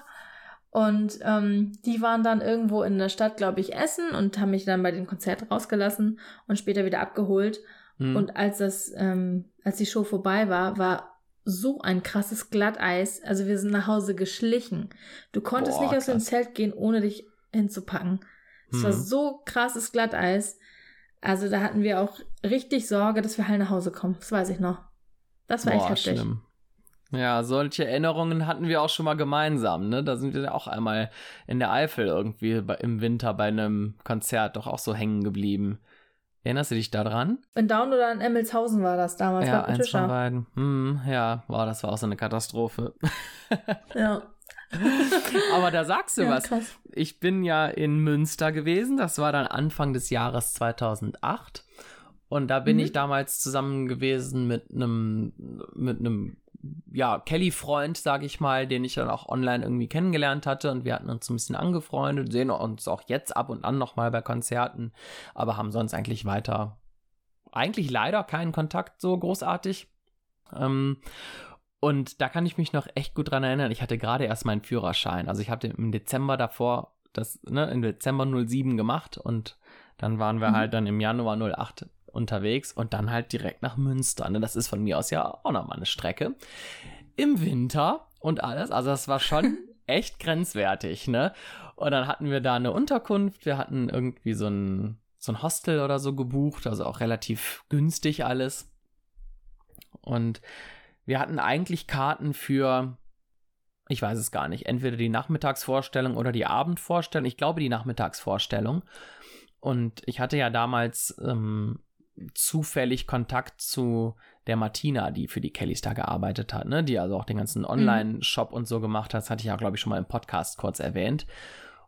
Speaker 2: Und ähm, die waren dann irgendwo in der Stadt, glaube ich, essen und haben mich dann bei dem Konzert rausgelassen und später wieder abgeholt. Mhm. Und als das, ähm, als die Show vorbei war, war so ein krasses Glatteis. Also wir sind nach Hause geschlichen. Du konntest Boah, nicht aus dem Zelt gehen, ohne dich hinzupacken. Es hm. war mhm. so krasses Glatteis. Also da hatten wir auch richtig Sorge, dass wir heil nach Hause kommen. Das weiß ich noch. Das war Boah, echt heftig. Schlimm.
Speaker 1: Ja, solche Erinnerungen hatten wir auch schon mal gemeinsam, ne? Da sind wir auch einmal in der Eifel irgendwie im Winter bei einem Konzert doch auch so hängen geblieben. Erinnerst du dich daran?
Speaker 2: In Down oder in Emmelshausen war das damals.
Speaker 1: Ja, eins von beiden. Hm, ja, boah, das war auch so eine Katastrophe. [laughs]
Speaker 2: ja.
Speaker 1: Aber da sagst du ja, was. Krass. Ich bin ja in Münster gewesen. Das war dann Anfang des Jahres 2008. Und da bin mhm. ich damals zusammen gewesen mit einem mit einem ja, Kelly-Freund, sage ich mal, den ich dann auch online irgendwie kennengelernt hatte und wir hatten uns ein bisschen angefreundet, sehen uns auch jetzt ab und an nochmal bei Konzerten, aber haben sonst eigentlich weiter, eigentlich leider keinen Kontakt so großartig. Ähm, und da kann ich mich noch echt gut dran erinnern. Ich hatte gerade erst meinen Führerschein. Also ich habe im Dezember davor, das, ne, im Dezember 07 gemacht und dann waren wir mhm. halt dann im Januar 08 unterwegs und dann halt direkt nach Münster. Ne? Das ist von mir aus ja auch nochmal eine Strecke. Im Winter und alles. Also das war schon [laughs] echt grenzwertig, ne? Und dann hatten wir da eine Unterkunft. Wir hatten irgendwie so ein, so ein Hostel oder so gebucht, also auch relativ günstig alles. Und wir hatten eigentlich Karten für, ich weiß es gar nicht, entweder die Nachmittagsvorstellung oder die Abendvorstellung. Ich glaube die Nachmittagsvorstellung. Und ich hatte ja damals ähm, zufällig Kontakt zu der Martina, die für die Kellys da gearbeitet hat, ne? die also auch den ganzen mhm. Online-Shop und so gemacht hat. Das hatte ich ja, glaube ich, schon mal im Podcast kurz erwähnt.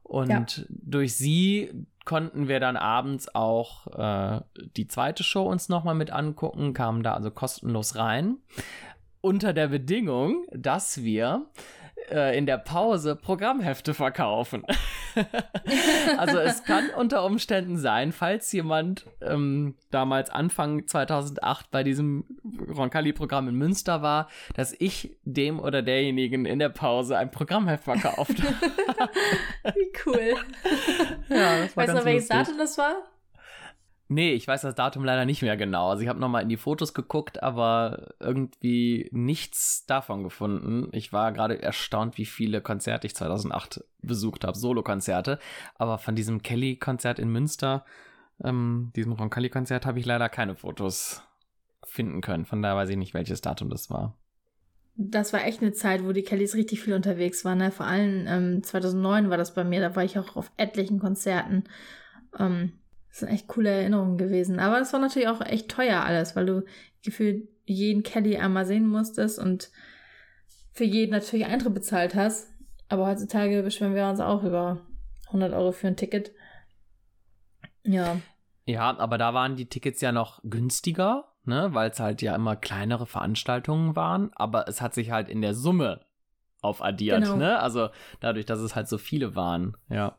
Speaker 1: Und ja. durch sie konnten wir dann abends auch äh, die zweite Show uns nochmal mit angucken, kamen da also kostenlos rein. Unter der Bedingung, dass wir äh, in der Pause Programmhefte verkaufen. [laughs] also es kann unter Umständen sein, falls jemand ähm, damals Anfang 2008 bei diesem Roncalli-Programm in Münster war, dass ich dem oder derjenigen in der Pause ein Programmheft verkauft habe. [laughs]
Speaker 2: Wie cool. [laughs] Ja, das war weißt du, welches Datum das war?
Speaker 1: Nee, ich weiß das Datum leider nicht mehr genau. Also ich habe nochmal in die Fotos geguckt, aber irgendwie nichts davon gefunden. Ich war gerade erstaunt, wie viele Konzerte ich 2008 besucht habe, Solo-Konzerte. Aber von diesem Kelly-Konzert in Münster, ähm, diesem Roncalli-Konzert, habe ich leider keine Fotos finden können. Von daher weiß ich nicht, welches Datum das war.
Speaker 2: Das war echt eine Zeit, wo die Kellys richtig viel unterwegs waren. Ne? Vor allem ähm, 2009 war das bei mir. Da war ich auch auf etlichen Konzerten. Ähm, das sind echt coole Erinnerungen gewesen. Aber es war natürlich auch echt teuer alles, weil du gefühlt jeden Kelly einmal sehen musstest und für jeden natürlich Eintritt bezahlt hast. Aber heutzutage beschweren wir uns auch über 100 Euro für ein Ticket. Ja.
Speaker 1: Ja, aber da waren die Tickets ja noch günstiger, ne, weil es halt ja immer kleinere Veranstaltungen waren. Aber es hat sich halt in der Summe aufaddiert, genau. ne? Also dadurch, dass es halt so viele waren, ja.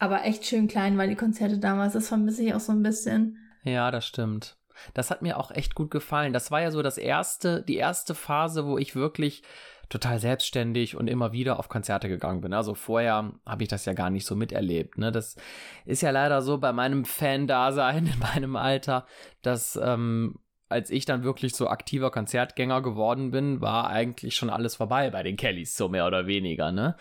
Speaker 2: Aber echt schön klein waren die Konzerte damals. Das vermisse ich auch so ein bisschen.
Speaker 1: Ja, das stimmt. Das hat mir auch echt gut gefallen. Das war ja so das erste, die erste Phase, wo ich wirklich total selbstständig und immer wieder auf Konzerte gegangen bin. Also vorher habe ich das ja gar nicht so miterlebt. Ne? Das ist ja leider so bei meinem Fan-Dasein [laughs] in meinem Alter, dass ähm, als ich dann wirklich so aktiver Konzertgänger geworden bin, war eigentlich schon alles vorbei bei den Kellys, so mehr oder weniger. Ne?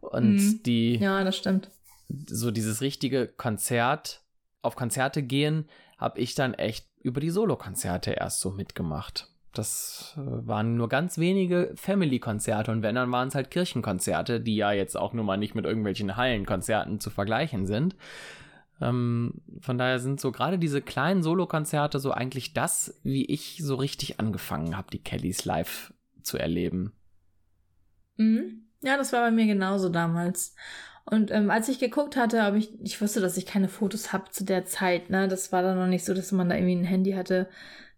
Speaker 1: Und mhm. die.
Speaker 2: Ja, das stimmt
Speaker 1: so dieses richtige Konzert, auf Konzerte gehen, habe ich dann echt über die Solokonzerte erst so mitgemacht. Das äh, waren nur ganz wenige Family-Konzerte und wenn, dann waren es halt Kirchenkonzerte, die ja jetzt auch nun mal nicht mit irgendwelchen Hallenkonzerten zu vergleichen sind. Ähm, von daher sind so gerade diese kleinen Solokonzerte so eigentlich das, wie ich so richtig angefangen habe, die Kellys live zu erleben.
Speaker 2: Mhm. Ja, das war bei mir genauso damals. Und ähm, als ich geguckt hatte, habe ich, ich wusste, dass ich keine Fotos habe zu der Zeit, ne? Das war dann noch nicht so, dass man da irgendwie ein Handy hatte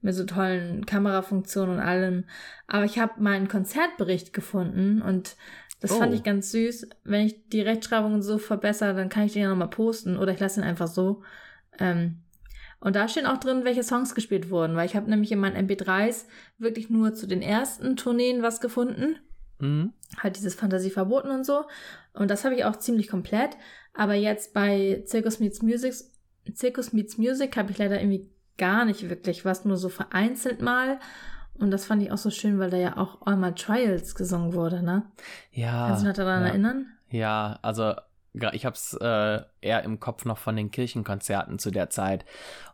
Speaker 2: mit so tollen Kamerafunktionen und allem. Aber ich habe meinen Konzertbericht gefunden und das oh. fand ich ganz süß. Wenn ich die Rechtschreibung so verbessere, dann kann ich den ja nochmal posten oder ich lasse ihn einfach so. Ähm, und da stehen auch drin, welche Songs gespielt wurden, weil ich habe nämlich in meinen MP3s wirklich nur zu den ersten Tourneen was gefunden. Mhm. Halt dieses Fantasie verboten und so. Und das habe ich auch ziemlich komplett. Aber jetzt bei Circus Meets Music, Circus Meets Music habe ich leider irgendwie gar nicht wirklich was, nur so vereinzelt mal. Und das fand ich auch so schön, weil da ja auch All My Trials gesungen wurde, ne?
Speaker 1: Ja.
Speaker 2: Kannst du dich daran
Speaker 1: ja.
Speaker 2: erinnern?
Speaker 1: Ja, also ich habe es äh, eher im Kopf noch von den Kirchenkonzerten zu der Zeit.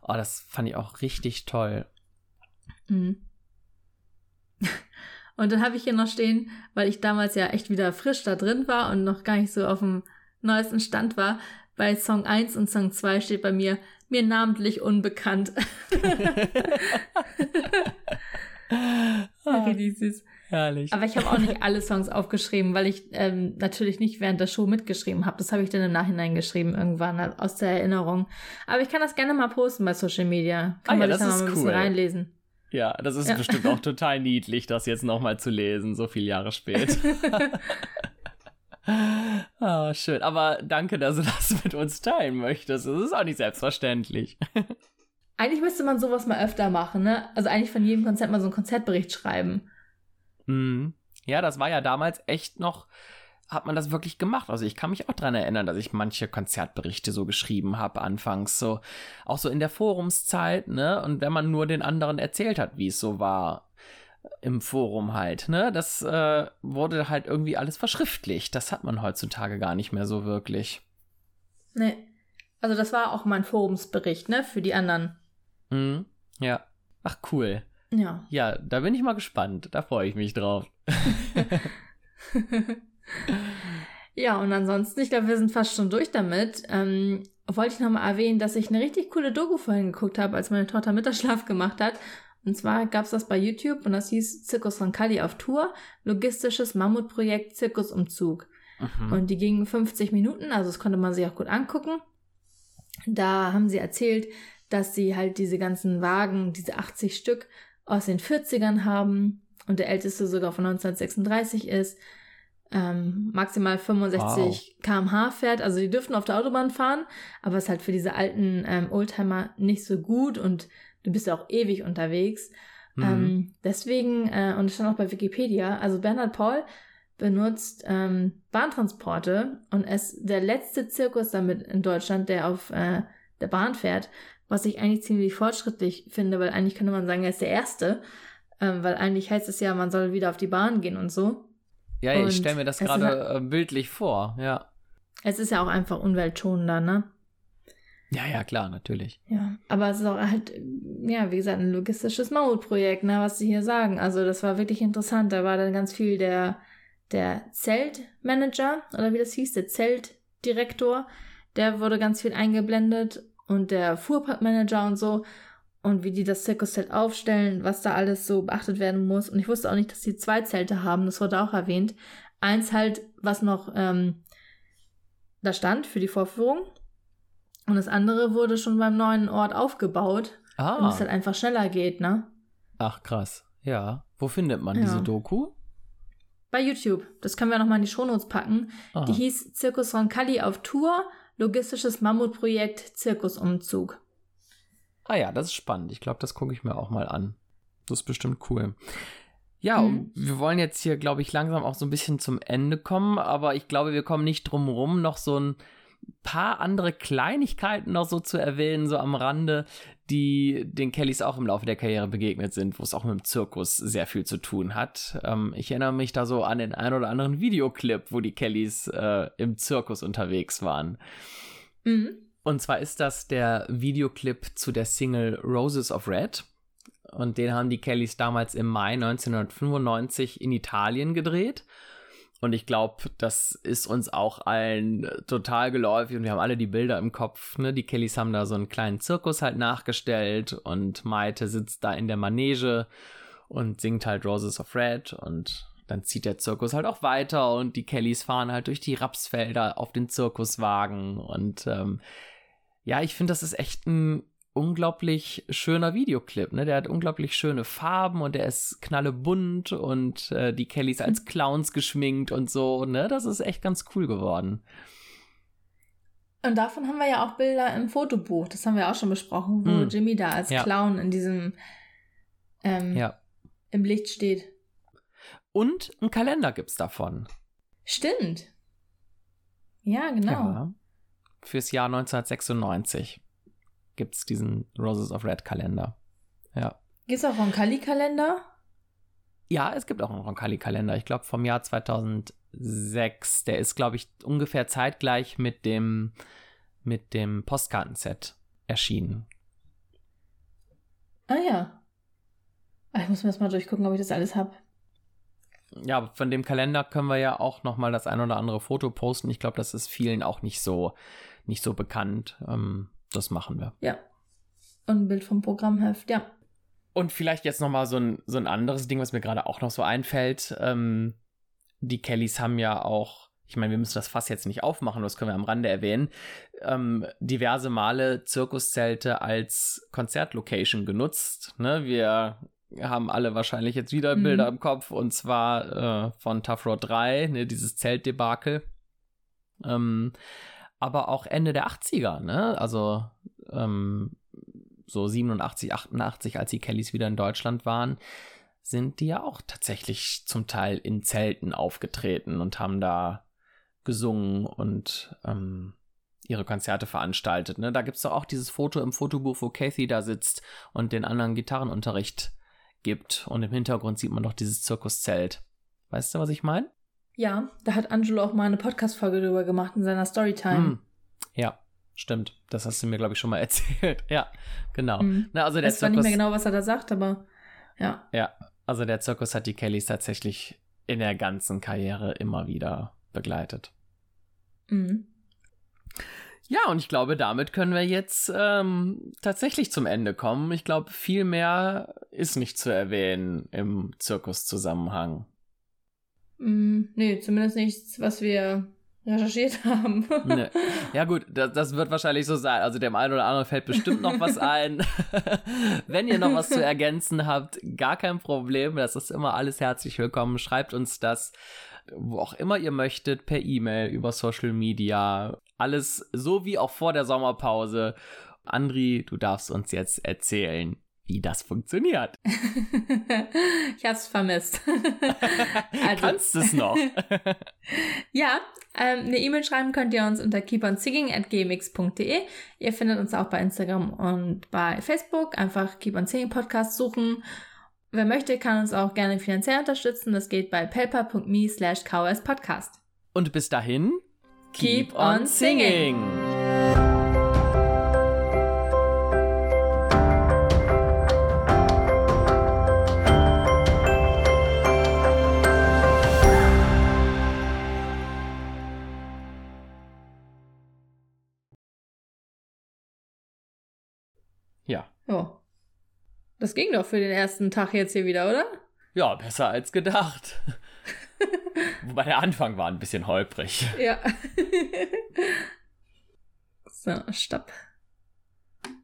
Speaker 1: Oh, das fand ich auch richtig toll. Mhm.
Speaker 2: Und dann habe ich hier noch stehen, weil ich damals ja echt wieder frisch da drin war und noch gar nicht so auf dem neuesten Stand war. Bei Song 1 und Song 2 steht bei mir, mir namentlich unbekannt. ah, Richtig süß.
Speaker 1: Herrlich.
Speaker 2: Aber ich habe auch nicht alle Songs aufgeschrieben, weil ich ähm, natürlich nicht während der Show mitgeschrieben habe. Das habe ich dann im Nachhinein geschrieben, irgendwann aus der Erinnerung. Aber ich kann das gerne mal posten bei Social Media. Kann
Speaker 1: ah,
Speaker 2: man
Speaker 1: ja,
Speaker 2: sich da mal ein
Speaker 1: cool.
Speaker 2: bisschen reinlesen.
Speaker 1: Ja, das ist ja. bestimmt auch total niedlich, das jetzt nochmal zu lesen, so viele Jahre später. [laughs] Ah, oh, schön. Aber danke, dass du das mit uns teilen möchtest. Das ist auch nicht selbstverständlich.
Speaker 2: Eigentlich müsste man sowas mal öfter machen, ne? Also eigentlich von jedem Konzert mal so einen Konzertbericht schreiben.
Speaker 1: Mhm. Ja, das war ja damals echt noch hat man das wirklich gemacht. Also ich kann mich auch dran erinnern, dass ich manche Konzertberichte so geschrieben habe anfangs, so auch so in der Forumszeit, ne? Und wenn man nur den anderen erzählt hat, wie es so war im Forum halt, ne? Das äh, wurde halt irgendwie alles verschriftlicht. Das hat man heutzutage gar nicht mehr so wirklich.
Speaker 2: Nee. Also das war auch mein Forumsbericht, ne? Für die anderen.
Speaker 1: Mhm. Ja. Ach cool.
Speaker 2: Ja.
Speaker 1: Ja, da bin ich mal gespannt. Da freue ich mich drauf. [laughs] [laughs] [laughs]
Speaker 2: ja, und ansonsten, ich glaube, wir sind fast schon durch damit. Ähm, wollte ich nochmal erwähnen, dass ich eine richtig coole Doku vorhin geguckt habe, als meine Tochter Mittagsschlaf gemacht hat. Und zwar gab es das bei YouTube und das hieß Zirkus von Kali auf Tour, logistisches Mammutprojekt Zirkusumzug. Mhm. Und die gingen 50 Minuten, also das konnte man sich auch gut angucken. Da haben sie erzählt, dass sie halt diese ganzen Wagen, diese 80 Stück aus den 40ern haben und der älteste sogar von 1936 ist ähm, maximal 65 wow. km/h fährt. Also die dürfen auf der Autobahn fahren, aber es ist halt für diese alten ähm, Oldtimer nicht so gut und du bist ja auch ewig unterwegs. Mhm. Ähm, deswegen, äh, und es stand auch bei Wikipedia, also Bernhard Paul benutzt ähm, Bahntransporte und ist der letzte Zirkus damit in Deutschland, der auf äh, der Bahn fährt, was ich eigentlich ziemlich fortschrittlich finde, weil eigentlich könnte man sagen, er ist der Erste, ähm, weil eigentlich heißt es ja, man soll wieder auf die Bahn gehen und so.
Speaker 1: Ja, und ich stelle mir das gerade halt, äh, bildlich vor, ja.
Speaker 2: Es ist ja auch einfach umweltschonender, ne?
Speaker 1: Ja, ja, klar, natürlich.
Speaker 2: Ja, aber es ist auch halt, ja, wie gesagt, ein logistisches Mammutprojekt, ne, was sie hier sagen. Also das war wirklich interessant. Da war dann ganz viel der, der Zeltmanager, oder wie das hieß, der Zeltdirektor, der wurde ganz viel eingeblendet und der Fuhrparkmanager und so und wie die das Zirkuszelt aufstellen, was da alles so beachtet werden muss. Und ich wusste auch nicht, dass sie zwei Zelte haben, das wurde auch erwähnt. Eins halt, was noch ähm, da stand für die Vorführung. Und das andere wurde schon beim neuen Ort aufgebaut. Ah. Und es halt einfach schneller geht, ne?
Speaker 1: Ach, krass. Ja. Wo findet man ja. diese Doku?
Speaker 2: Bei YouTube. Das können wir nochmal in die Shownotes packen. Aha. Die hieß Zirkus Roncalli auf Tour, logistisches Mammutprojekt, Zirkusumzug.
Speaker 1: Ah ja, das ist spannend. Ich glaube, das gucke ich mir auch mal an. Das ist bestimmt cool. Ja, mhm. wir wollen jetzt hier, glaube ich, langsam auch so ein bisschen zum Ende kommen, aber ich glaube, wir kommen nicht drum rum, noch so ein paar andere Kleinigkeiten noch so zu erwähnen, so am Rande, die den Kellys auch im Laufe der Karriere begegnet sind, wo es auch mit dem Zirkus sehr viel zu tun hat. Ähm, ich erinnere mich da so an den ein oder anderen Videoclip, wo die Kellys äh, im Zirkus unterwegs waren. Mhm. Und zwar ist das der Videoclip zu der Single Roses of Red. Und den haben die Kellys damals im Mai 1995 in Italien gedreht. Und ich glaube, das ist uns auch allen total geläufig und wir haben alle die Bilder im Kopf. Ne? Die Kellys haben da so einen kleinen Zirkus halt nachgestellt und Maite sitzt da in der Manege und singt halt Roses of Red und dann zieht der Zirkus halt auch weiter und die Kellys fahren halt durch die Rapsfelder auf den Zirkuswagen und ähm, ja, ich finde, das ist echt ein unglaublich schöner Videoclip. Ne? Der hat unglaublich schöne Farben und der ist knallebunt und äh, die Kellys als Clowns geschminkt und so. Ne? Das ist echt ganz cool geworden.
Speaker 2: Und davon haben wir ja auch Bilder im Fotobuch. Das haben wir auch schon besprochen, wo mm. Jimmy da als ja. Clown in diesem ähm, ja. im Licht steht.
Speaker 1: Und einen Kalender gibt's davon.
Speaker 2: Stimmt. Ja, genau. Ja
Speaker 1: fürs Jahr 1996 gibt es diesen Roses of Red Kalender. Ja.
Speaker 2: Gibt es auch einen Roncalli-Kalender?
Speaker 1: Ja, es gibt auch einen Roncalli-Kalender. Ich glaube vom Jahr 2006. Der ist, glaube ich, ungefähr zeitgleich mit dem, mit dem Postkartenset erschienen.
Speaker 2: Ah ja. Ah, ich muss mir das mal durchgucken, ob ich das alles habe
Speaker 1: ja, von dem Kalender können wir ja auch noch mal das ein oder andere Foto posten. Ich glaube, das ist vielen auch nicht so, nicht so bekannt. Ähm, das machen wir.
Speaker 2: Ja. Und ein Bild vom Programmheft, ja.
Speaker 1: Und vielleicht jetzt noch mal so ein, so ein anderes Ding, was mir gerade auch noch so einfällt. Ähm, die Kellys haben ja auch, ich meine, wir müssen das Fass jetzt nicht aufmachen, das können wir am Rande erwähnen, ähm, diverse Male Zirkuszelte als Konzertlocation genutzt. Ne? Wir haben alle wahrscheinlich jetzt wieder mhm. Bilder im Kopf und zwar äh, von Tough Road 3, ne, dieses Zeltdebakel. Ähm, aber auch Ende der 80er, ne? Also ähm, so 87, 88, als die Kellys wieder in Deutschland waren, sind die ja auch tatsächlich zum Teil in Zelten aufgetreten und haben da gesungen und ähm, ihre Konzerte veranstaltet. Ne? Da gibt es doch auch dieses Foto im Fotobuch, wo Kathy da sitzt und den anderen Gitarrenunterricht gibt und im Hintergrund sieht man noch dieses Zirkuszelt. Weißt du, was ich meine?
Speaker 2: Ja, da hat Angelo auch mal eine Podcast-Folge drüber gemacht in seiner Storytime.
Speaker 1: Mm, ja, stimmt. Das hast du mir, glaube ich, schon mal [laughs] erzählt. ja, genau. Mm.
Speaker 2: Na, also der ich weiß zwar nicht mehr genau, was er da sagt, aber ja.
Speaker 1: Ja, also der Zirkus hat die Kellys tatsächlich in der ganzen Karriere immer wieder begleitet. Mhm. Ja, und ich glaube, damit können wir jetzt ähm, tatsächlich zum Ende kommen. Ich glaube, viel mehr ist nicht zu erwähnen im Zirkuszusammenhang.
Speaker 2: Mm, nee, zumindest nichts, was wir recherchiert [laughs] haben. nee.
Speaker 1: Ja gut, das, das, wird wahrscheinlich so sein. Also dem einen oder anderen fällt bestimmt noch was ein. [laughs] Wenn ihr noch was zu ergänzen habt, gar kein Problem. Das ist immer alles herzlich willkommen. Schreibt uns das wo auch immer ihr möchtet, per E-Mail, über Social Media. Alles so wie auch vor der Sommerpause. Andri, du darfst uns jetzt erzählen, wie das funktioniert. [laughs]
Speaker 2: ich hab's vermisst. [laughs]
Speaker 1: also, Kannst es noch? [laughs]
Speaker 2: ja, ähm, eine E-Mail schreiben könnt ihr uns unter keeponsinging.gmx.de. Ihr findet uns auch bei Instagram und bei Facebook. Einfach Keep on Singing Podcast suchen. Wer möchte, kann uns auch gerne finanziell unterstützen. Das geht bei paypal.me slash Podcast.
Speaker 1: Und bis dahin, keep, keep on singing. Ja.
Speaker 2: Oh. Das ging doch für den ersten Tag jetzt hier wieder, oder?
Speaker 1: Ja, besser als gedacht. [laughs] Wobei der Anfang war ein bisschen holprig.
Speaker 2: Ja. [laughs] so, stopp.